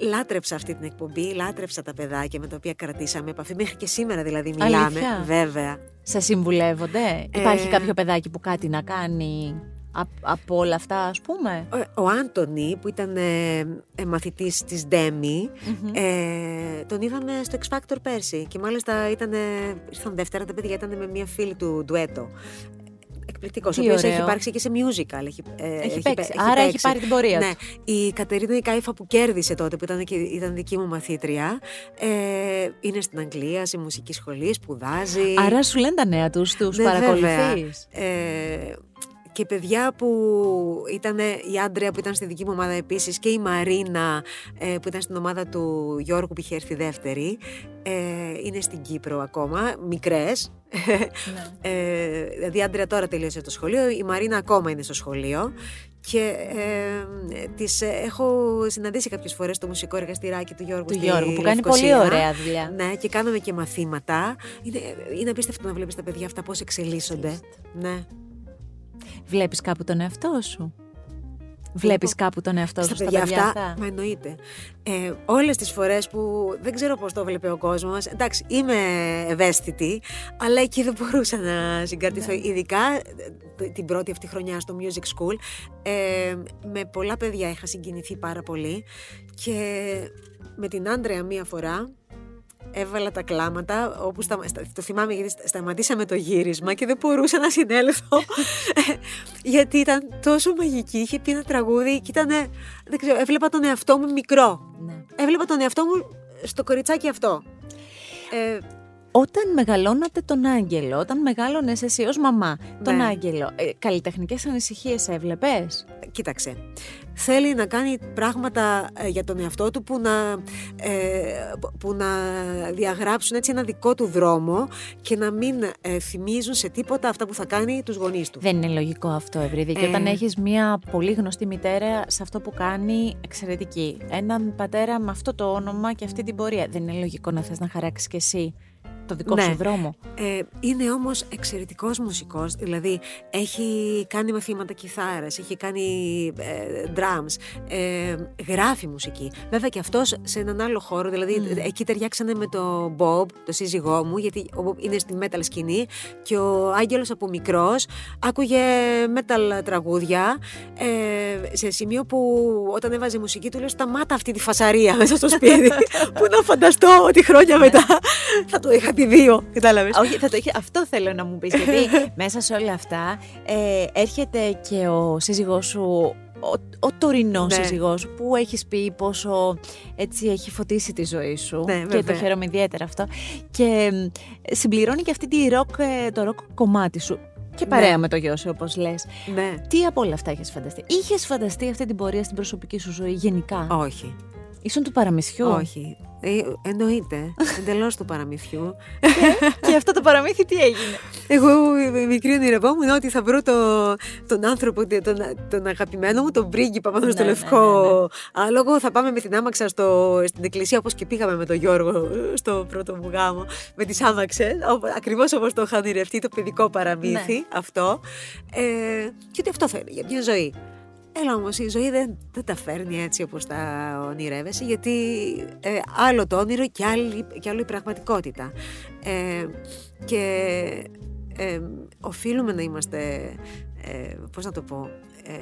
λάτρεψα αυτή την εκπομπή, λάτρεψα τα παιδάκια με τα οποία κρατήσαμε επαφή. Μέχρι και σήμερα δηλαδή μιλάμε. Αλήθεια. Βέβαια. Σε συμβουλεύονται; Υπάρχει κάποιο παιδάκι που κάτι να κάνει; Από όλα αυτά ας πούμε; Ο, ο Άντωνη που ήταν ε, ε μαθητής της Ντέμι ε, τον είδαμε στο X Factor πέρσι και μάλιστα ήταν, ήρθαν δεύτερα τα παιδιά ήταν με μια φίλη του ντουέτο εκπληκτικός. Ο οποίος έχει υπάρξει και σε musical. Έχει, ε, έχει, παίξει. Έχει Άρα έχει πάρει την πορεία. Ναι. Η Κατερίνα η Κάιφα που κέρδισε τότε, που ήταν, ήταν δική μου μαθήτρια, ε, είναι στην Αγγλία, σε μουσική σχολή, σπουδάζει. Άρα σου λένε τα νέα τους, τους ναι, παρακολουθείς. Ε, και παιδιά που ήταν η Άντρεα που ήταν στη δική μου ομάδα επίσης και η Μαρίνα ε, που ήταν στην ομάδα του Γιώργου που είχε έρθει δεύτερη ε, είναι στην Κύπρο ακόμα, μικρές. Ναι. ε, δηλαδή η Άντρεα τώρα τελείωσε το σχολείο η Μαρίνα ακόμα είναι στο σχολείο. Και ε, τις έχω συναντήσει κάποιες φορές στο μουσικό εργαστηράκι του Γιώργου του Γιώργου που κάνει πολύ ωραία δουλειά. Ναι και κάναμε και μαθήματα. Είναι, είναι απίστευτο να βλέπεις τα παιδιά αυτά πώς εξελίσσονται. Ναι Βλέπεις κάπου τον εαυτό σου; Βλέπεις κάπου τον εαυτό σου στα, παιδιά, αυτά; αυτά; Μα εννοείται. Ε, όλες τις φορές που δεν ξέρω πώς το βλέπει ο κόσμος, εντάξει είμαι ευαίσθητη, αλλά εκεί δεν μπορούσα να συγκρατηθώ. Ναι. Ειδικά ε, την πρώτη αυτή χρονιά στο Music School, ε, με πολλά παιδιά είχα συγκινηθεί πάρα πολύ και με την Άντρεα μία φορά έβαλα τα κλάματα, όπου στα, το θυμάμαι γιατί σταματήσαμε το γύρισμα και δεν μπορούσα να συνέλθω γιατί ήταν τόσο μαγική, είχε πει ένα τραγούδι και ήταν, δεν ξέρω, έβλεπα τον εαυτό μου μικρό. Ναι. Έβλεπα τον εαυτό μου στο κοριτσάκι αυτό. Ε, όταν μεγαλώνατε τον Άγγελο, όταν μεγάλωνες εσύ ως μαμά τον ναι. Άγγελο, ε, καλλιτεχνικές ανησυχίες έβλεπες; Κοίταξε, θέλει να κάνει πράγματα ε, για τον εαυτό του που να, ε, που να διαγράψουν έτσι ένα δικό του δρόμο και να μην ε, θυμίζουν σε τίποτα αυτά που θα κάνει τους γονείς του. Δεν είναι λογικό αυτό, Ευρύδη. Και όταν έχεις μια πολύ γνωστή μητέρα σε αυτό που κάνει εξαιρετική, έναν πατέρα με αυτό το όνομα και αυτή την πορεία, δεν είναι λογικό να θες να χαράξεις κι εσύ το δικό ναι. σου δρόμο. Ε, είναι όμως εξαιρετικός μουσικός, δηλαδή έχει κάνει μαθήματα κιθάρας, έχει κάνει ε, drums, ε, γράφει μουσική. Βέβαια και αυτός σε έναν άλλο χώρο, δηλαδή mm. εκεί ταιριάξανε με το Bob, το σύζυγό μου, γιατί ο Bob είναι στη metal σκηνή και ο Άγγελος από μικρός άκουγε metal τραγούδια ε, σε σημείο που όταν έβαζε μουσική του λέω σταμάτα αυτή τη φασαρία μέσα στο σπίτι που να φανταστώ ότι χρόνια μετά θα το είχα επί δύο. Κατάλαβες. Όχι, θα το είχε, αυτό θέλω να μου πεις. Γιατί μέσα σε όλα αυτά ε, έρχεται και ο σύζυγός σου ο, ο τωρινός ναι. σύζυγός που έχεις πει πόσο έτσι έχει φωτίσει τη ζωή σου ναι, και το χαίρομαι ιδιαίτερα αυτό και συμπληρώνει και αυτή τη rock, ε, το rock κομμάτι σου και παρέα ναι. με το γιο σου όπως λες ναι. τι από όλα αυτά έχεις φανταστεί; Είχες φανταστεί αυτή την πορεία στην προσωπική σου ζωή γενικά; Όχι Ήσουν του παραμυθιού. Όχι. Ε, εννοείται. Εντελώς του παραμυθιού. και, αυτό το παραμύθι τι έγινε; Εγώ η μικρή ονειρευόμουν ότι θα βρω το, τον άνθρωπο, τον, τον αγαπημένο μου, τον πρίγκιπα πάνω στο ναι, ναι, λευκό ναι, ναι, άλογο. Θα πάμε με την άμαξα στο, στην εκκλησία όπως και πήγαμε με τον Γιώργο στο πρώτο μου γάμο. Με τις άμαξες. Ακριβώς όπως το είχα ονειρευτεί, το παιδικό παραμύθι αυτό. Ε, και ότι αυτό θέλει για μια ζωή. Έλα όμως η ζωή δεν, δεν τα φέρνει έτσι όπως τα ονειρεύεσαι γιατί ε, άλλο το όνειρο και, άλλη, και άλλο η πραγματικότητα. Ε, και ε, οφείλουμε να είμαστε, ε, πώς να το πω, ε,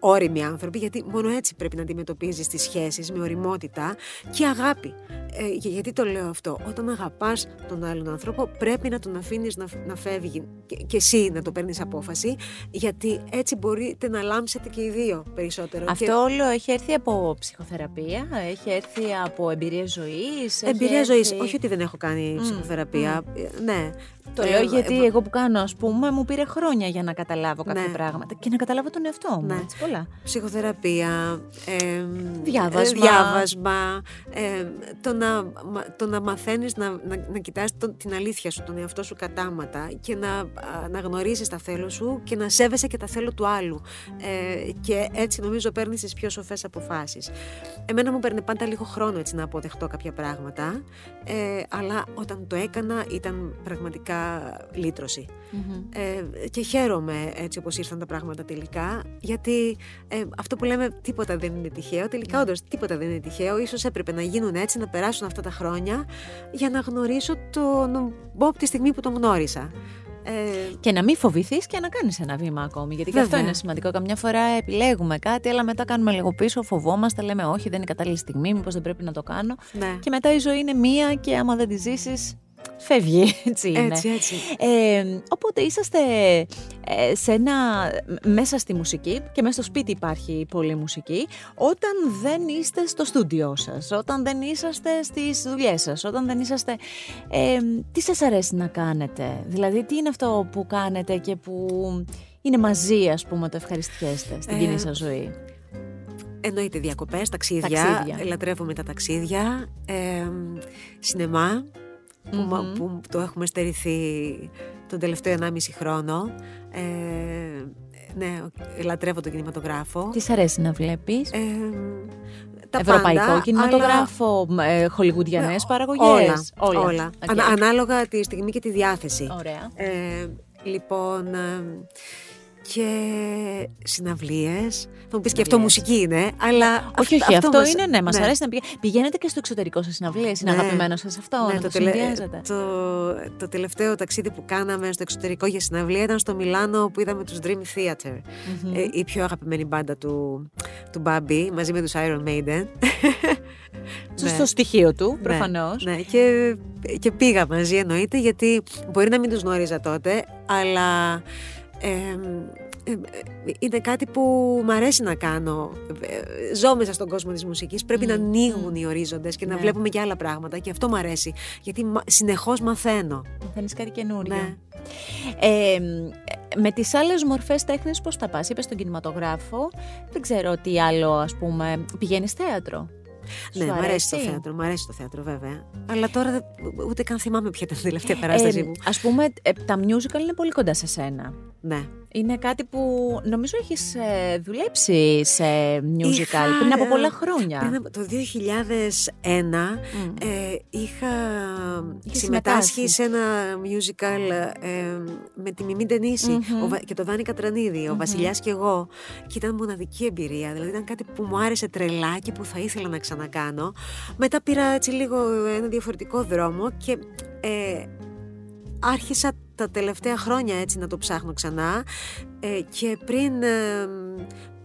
όριμοι άνθρωποι, γιατί μόνο έτσι πρέπει να αντιμετωπίζεις τις σχέσεις με οριμότητα και αγάπη. Ε, γιατί το λέω αυτό, όταν αγαπάς τον άλλον άνθρωπο, πρέπει να τον αφήνεις να, να φεύγει και, και εσύ να το παίρνεις απόφαση, γιατί έτσι μπορείτε να λάμψετε και οι δύο περισσότερο. Αυτό όλο έχει έρθει από ψυχοθεραπεία, έχει έρθει από εμπειρία ζωής. Εμπειρία έρθει... ζωής. Όχι ότι δεν έχω κάνει ψυχοθεραπεία. Mm. Ναι, το λέω γιατί εγώ που κάνω, ας πούμε, μου πήρε χρόνια για να καταλάβω κάποια ναι. πράγματα και να καταλάβω τον εαυτό μου. Ναι. Έτσι, πολλά. Ψυχοθεραπεία, ε, διάβασμα, διάβασμα ε, το, να, το να μαθαίνεις να, να, να κοιτάς την αλήθεια σου, τον εαυτό σου κατάματα και να, να γνωρίζεις τα θέλω σου και να σέβεσαι και τα θέλω του άλλου. Ε, και έτσι νομίζω παίρνεις τις πιο σοφές αποφάσεις. Εμένα μου παίρνει πάντα λίγο χρόνο έτσι να αποδεχτώ κάποια πράγματα, ε, αλλά όταν το έκανα ήταν πραγματικά λυτρωση Ε, και χαίρομαι έτσι όπως ήρθαν τα πράγματα τελικά, γιατί ε, αυτό που λέμε τίποτα δεν είναι τυχαίο, τελικά ναι. όντως τίποτα δεν είναι τυχαίο, ίσως έπρεπε να γίνουν έτσι, να περάσουν αυτά τα χρόνια για να γνωρίσω τον Μπομπ τη στιγμή που τον γνώρισα. Ε... Και να μην φοβηθείς και να κάνεις ένα βήμα ακόμη. Γιατί και αυτό είναι σημαντικό. Καμιά φορά επιλέγουμε κάτι, αλλά μετά κάνουμε λίγο πίσω, φοβόμαστε, λέμε Όχι, δεν είναι κατάλληλη στιγμή, μήπως δεν πρέπει να το κάνω. Ναι. Και μετά η ζωή είναι μία και άμα δεν τη ζήσεις, Φεύγει, έτσι είναι. Έτσι, έτσι. Ε, οπότε είσαστε ε, σε ένα, μέσα στη μουσική και μέσα στο σπίτι υπάρχει πολλή μουσική όταν δεν είστε στο στούντιό σας, όταν δεν είσαστε στις δουλειές σας, όταν δεν είσαστε... Ε, τι σας αρέσει να κάνετε, δηλαδή τι είναι αυτό που κάνετε και που είναι μαζί ας πούμε το ευχαριστιέστε στην κοινή σας ζωή; Εννοείται διακοπές, ταξίδια, ταξίδια. λατρεύουμε τα ταξίδια, ε, σινεμά, που, που το έχουμε στερηθεί τον τελευταίο 1,5 χρόνο. Ε, ναι, λατρεύω τον κινηματογράφο. Τι αρέσει να βλέπεις; Ε, τα Ευρωπαϊκό πάντα, κινηματογράφο, αλλά... ε, χολιγουδιανές παραγωγές. Όλα. όλα. ανάλογα τη στιγμή και τη διάθεση. Ωραία. Ε, λοιπόν, και συναυλίες. Θα μου πεις και αυτό μουσική είναι, αλλά Όχι, όχι, αυτό, μας- είναι, ναι, μας ναι. αρέσει να πηγαίνετε. Πηγαίνετε και στο εξωτερικό σε συναυλίες, είναι Ναι. αγαπημένο σας αυτό, Ναι, να το, τελε- συνδυάζετε. το, το τελευταίο ταξίδι που κάναμε στο εξωτερικό για συναυλία ήταν στο Μιλάνο που είδαμε τους Dream Theater. Μμμ. Ε, η πιο αγαπημένη μπάντα του, του Μπάμπη μαζί με τους Iron Maiden. Στο ναι. στοιχείο του, Ναι, προφανώς. Ναι, και, και πήγα μαζί εννοείται γιατί μπορεί να μην τους γνώριζα τότε, αλλά ε, ε, ε, είναι κάτι που μου αρέσει να κάνω. Ε, Ζω μέσα στον κόσμο της μουσικής, πρέπει να Μμμ, ανοίγουν οι ορίζοντες και να Ναι. βλέπουμε και άλλα πράγματα και αυτό μου αρέσει, γιατί μα- συνεχώς μαθαίνω. Μαθαίνεις κάτι καινούριο. Ναι. Ε, με τις άλλες μορφές τέχνης πώς τα πας, είπες στον κινηματογράφο, δεν ξέρω τι άλλο ας πούμε, πηγαίνεις θέατρο. Ναι, Σου μου αρέσει το θέατρο, μου αρέσει το θέατρο βέβαια. Αλλά τώρα δεν- ούτε καν θυμάμαι ποια ήταν η τελευταία παράσταση Ε, μου. ας πούμε ε, τα musical είναι πολύ κοντά σε σένα. Ναι. Είναι κάτι που νομίζω έχεις ε, δουλέψει σε musical Είχα, πριν από ε, πολλά χρόνια. Πριν από το 2001 Μμ. ε, είχα Είχες συμμετάσχει συμμετάσχει. σε ένα musical ε, με τη Μιμή Ντενίση Μμμ. ο Βα- και το Δάνη Κατρανίδη, ο Μμμ. Βασιλιάς και εγώ. Και ήταν μοναδική εμπειρία. Δηλαδή ήταν κάτι που μου άρεσε τρελά και που θα ήθελα να ξανακάνω. Μετά πήρα έτσι λίγο ένα διαφορετικό δρόμο και ε, άρχισα τα τελευταία χρόνια έτσι να το ψάχνω ξανά ε, και πριν, ε,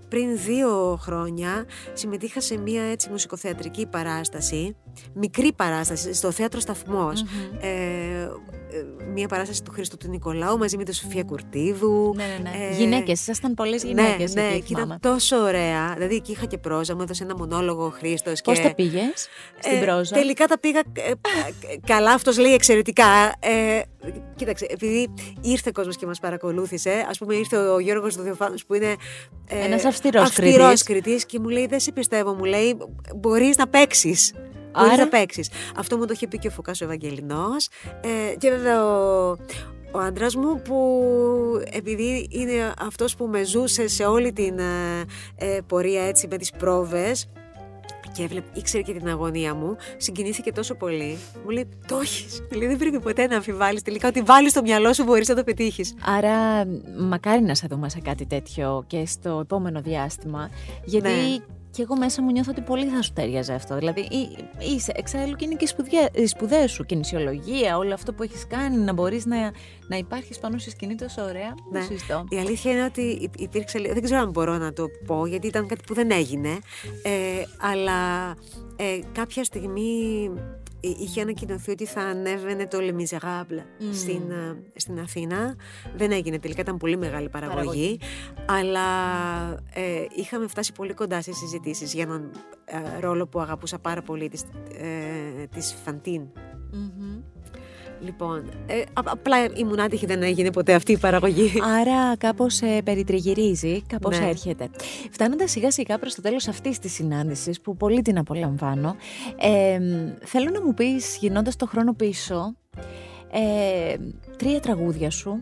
πριν δύο χρόνια συμμετείχα σε μια έτσι μουσικοθεατρική παράσταση, μικρή παράσταση, στο Θέατρο Σταθμός. Μμμ. Ε, ε, μια παράσταση του Χρήστου του Νικολάου μαζί με τη Σοφία Κουρτίδου. Ναι, ναι, ναι. Ε, Γυναίκες, ήσασταν πολλές γυναίκες ναι, ναι, εκεί, και θυμάμαι. ήταν τόσο ωραία. Δηλαδή εκεί είχα και πρόζα, μου έδωσε ένα μονόλογο ο Χρήστος. Πώς και... τα πήγες στην Ε, πρόζα; Τελικά τα πήγα ε, ε, καλά, αυτός λέει εξαιρετικά. Ε, κοίταξε, επειδή ήρθε κόσμος και μας παρακολούθησε, ας πούμε ήρθε ο Γιώργος Δοδιοφάνος που είναι ε, Ένας αυστηρός αυστηρός κριτής. κριτής και μου λέει δεν σε πιστεύω, μου λέει μπορείς να παίξεις. Μπορείς Άρα; να παίξεις. Αυτό μου το είχε πει και ο Φωκάς ο Ευαγγελινός ε, και βέβαια ο, ο άντρας μου που επειδή είναι αυτός που με ζούσε σε όλη την ε, ε, πορεία έτσι με τις πρόβες και έβλεπε, ήξερε και την αγωνία μου, συγκινήθηκε τόσο πολύ. Μου λέει: Το έχεις. Λέει: Δεν πρέπει ποτέ να αμφιβάλλεις. Τελικά, ότι βάλεις στο μυαλό σου μπορείς να το πετύχεις. Άρα, μακάρι να σε δούμε σε κάτι τέτοιο και στο επόμενο διάστημα. Γιατί Ναι. Και εγώ μέσα μου νιώθω ότι πολύ θα σου τέριαζε αυτό. Δηλαδή, ή- είσαι εξάλλου και είναι και οι σπουδιά- οι σπουδές σου, κινησιολογία, όλο αυτό που έχεις κάνει, να μπορείς να, να υπάρχεις πάνω στη σκηνή τόσο ωραία. Ναι. Δεν συζητώ. Η αλήθεια είναι ότι υ- υπήρξε. λίγο- Δεν ξέρω αν μπορώ να το πω, γιατί ήταν κάτι που δεν έγινε. Ε, αλλά ε, κάποια στιγμή ε, είχε ανακοινωθεί ότι θα ανέβαινε το Le Miserable Μμμ. στην, ε, στην Αθήνα. Δεν έγινε τελικά, ήταν πολύ μεγάλη παραγωγή. Παραγωγή. Αλλά ε, είχαμε φτάσει πολύ κοντά σε συζητήσεις για έναν ε, ρόλο που αγαπούσα πάρα πολύ, της, ε, της Φαντίν. Μμμ. Λοιπόν, ε, α- απλά ήμουν άτυχη, δεν έγινε ποτέ αυτή η παραγωγή. Άρα κάπως ε, περιτριγυρίζει, κάπως Ναι. έρχεται. Φτάνοντας σιγά σιγά προς το τέλος αυτής της συνάντησης που πολύ την απολαμβάνω, ε, θέλω να μου πεις γυρνώντας το χρόνο πίσω, ε, τρία τραγούδια σου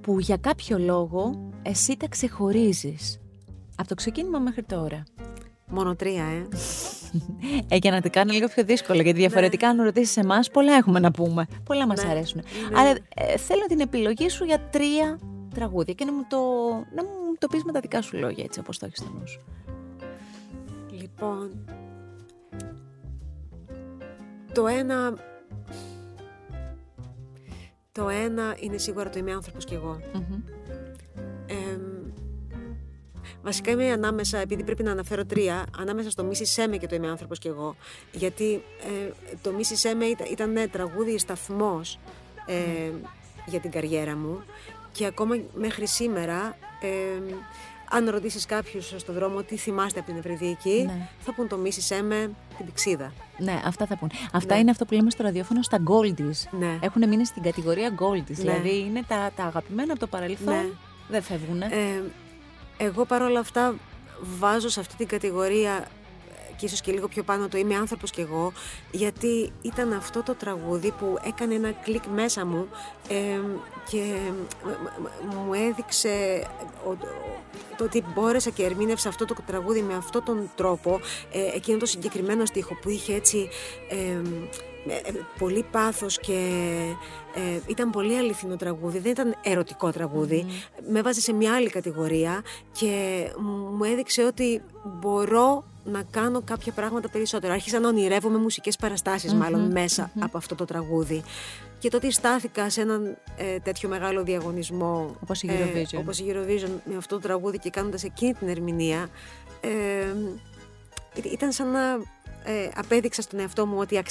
που για κάποιο λόγο εσύ τα ξεχωρίζεις. Από το ξεκίνημα μέχρι τώρα. Μόνο τρία, ε. Ε, για να την κάνω λίγο πιο δύσκολο, γιατί διαφορετικά αν ρωτήσεις εμάς, πολλά έχουμε να πούμε. Πολλά μας Ναι. αρέσουν. Είναι- Άρα ε, θέλω την επιλογή σου για τρία τραγούδια και να μου το, να μου το πεις με τα δικά σου λόγια, έτσι όπως το έχεις στο νου σου. Λοιπόν, το ένα... Το ένα είναι σίγουρα το είμαι άνθρωπος κι εγώ. Μμμ. Εμ, βασικά είμαι ανάμεσα, επειδή πρέπει να αναφέρω τρία, ανάμεσα στο Μίσης Σέμε και το είμαι άνθρωπος κι εγώ. Γιατί ε, το Μίσης Σέμε ήταν, ήταν ναι, τραγούδι σταθμός ε, για την καριέρα μου και ακόμα μέχρι σήμερα ε, αν ρωτήσεις κάποιους στον δρόμο τι θυμάστε από την Ευρυδίκη Ναι. θα πούν το Μίσης Σέμε την πηξίδα. Ναι, αυτά θα πούν. Αυτά Ναι. είναι αυτό που λέμε στο ραδιόφωνο στα goldies. Ναι. Έχουν μείνει στην κατηγορία goldies. Δηλαδή είναι τα, τα αγαπημένα από το παρελθόν. Ναι. Δεν φεύγουν. Ε, εγώ παρόλα αυτά βάζω σε αυτή την κατηγορία ε, και ίσως και λίγο πιο πάνω το είμαι άνθρωπος κι εγώ γιατί ήταν αυτό το τραγούδι που έκανε ένα κλικ μέσα μου ε, και μ- μ- μου έδειξε ο- ο- το ότι μπόρεσα και ερμήνευσα αυτό το τραγούδι με αυτόν τον τρόπο, ε, εκείνο το συγκεκριμένο στίχο που είχε έτσι ε, πολύ πάθος και ε, ήταν πολύ αληθινό τραγούδι, δεν ήταν ερωτικό τραγούδι. Με βάζει σε μια άλλη κατηγορία και μου έδειξε ότι μπορώ να κάνω κάποια πράγματα περισσότερο. Άρχισα να ονειρεύομαι μουσικές μάλλον από αυτό το τραγούδι. Και τότε στάθηκα σε έναν ε, τέτοιο μεγάλο διαγωνισμό όπως η Eurovision. Ε, όπως η Eurovision με αυτό το τραγούδι και κάνοντας εκείνη την ερμηνεία ε, ήταν σαν να ε, απέδειξα στον εαυτό μου ότι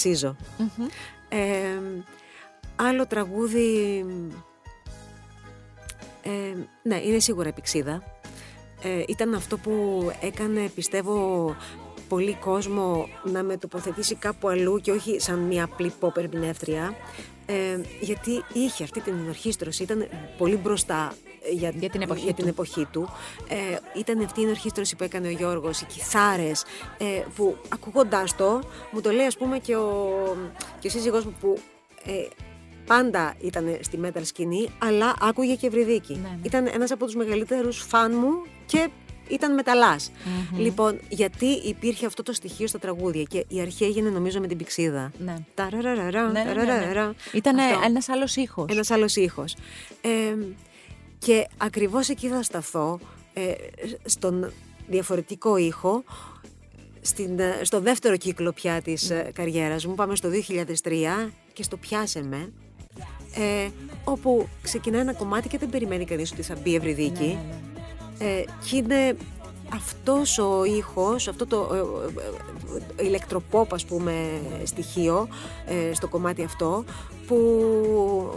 άλλο τραγούδι ναι είναι σίγουρα επεξίδα ήταν αυτό που έκανε πιστεύω πολύ κόσμο να με τοποθετήσει κάπου αλλού και όχι σαν μια απλή pop ερμηνεύτρια ε, γιατί είχε αυτή την ορχήστρωση, ήταν πολύ μπροστά για, για την εποχή για του. Την εποχή του. Ε, ήταν αυτή η ορχήστρωση που έκανε ο Γιώργος, οι κιθάρες, ε, που ακούγοντάς το, μου το λέει ας πούμε και ο, και ο σύζυγός μου που ε, πάντα ήταν στη metal σκηνή, αλλά άκουγε και ευρυδίκη. Ναι, ναι. Ήταν ένας από τους μεγαλύτερους φαν μου και ήταν μεταλλας Λοιπόν, γιατί υπήρχε αυτό το στοιχείο στα τραγούδια και η αρχή έγινε νομίζω με την πηξίδα. Ναι. Ήταν ένας άλλος ήχος. Ένας άλλος ήχος. και ακριβώς εκεί θα σταθώ, ε, στον διαφορετικό ήχο, στην, ε, στο δεύτερο κύκλο πια της ε, καριέρας μου, πάμε στο 2003 και στο «Πιάσε με», ε, όπου ξεκινάει ένα κομμάτι και δεν περιμένει κανείς ότι θα μπει ευρυδίκη. Ναι, ναι, ναι. Ε, και είναι αυτός ο ήχος, αυτό το ε, ε, ηλεκτροπόπ ας πούμε στοιχείο στο κομμάτι αυτό που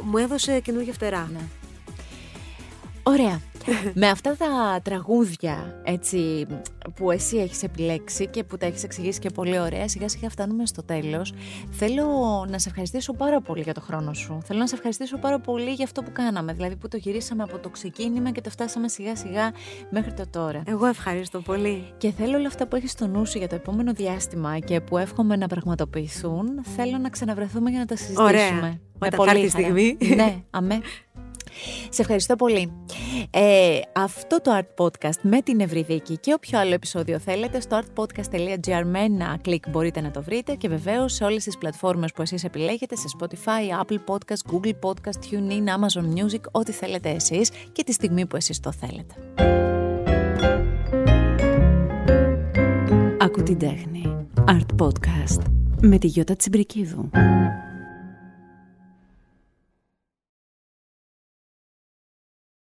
μου έδωσε καινούργια φτερά. Ναι. Ωραία. με αυτά τα τραγούδια έτσι, που εσύ έχεις επιλέξει και που τα έχεις εξηγήσει και πολύ ωραία, σιγά σιγά φτάνουμε στο τέλος. Θέλω να σε ευχαριστήσω πάρα πολύ για το χρόνο σου. Θέλω να σε ευχαριστήσω πάρα πολύ για αυτό που κάναμε, δηλαδή που το γυρίσαμε από το ξεκίνημα και το φτάσαμε σιγά σιγά μέχρι το τώρα. Εγώ ευχαριστώ πολύ. Και θέλω όλα αυτά που έχεις στο νου σου για το επόμενο διάστημα και που εύχομαι να πραγματοποιηθούν, θέλω να ξαναβρεθούμε για να τα συζητήσουμε. Ωραία. Με πολύ στιγμή. ναι, αμέ. Σε ευχαριστώ πολύ. Ε, αυτό το Art Podcast με την Ευρυδίκη και όποιο άλλο επεισόδιο θέλετε στο artpodcast.gr με ένα κλικ μπορείτε να το βρείτε και βεβαίως σε όλες τις πλατφόρμες που εσείς επιλέγετε σε Spotify, Apple Podcast, Google Podcast, TuneIn, Amazon Music, ό,τι θέλετε εσείς και τη στιγμή που εσείς το θέλετε. Ακού την τέχνη. Art Podcast με τη Γιώτα Τσιμπρικίδου.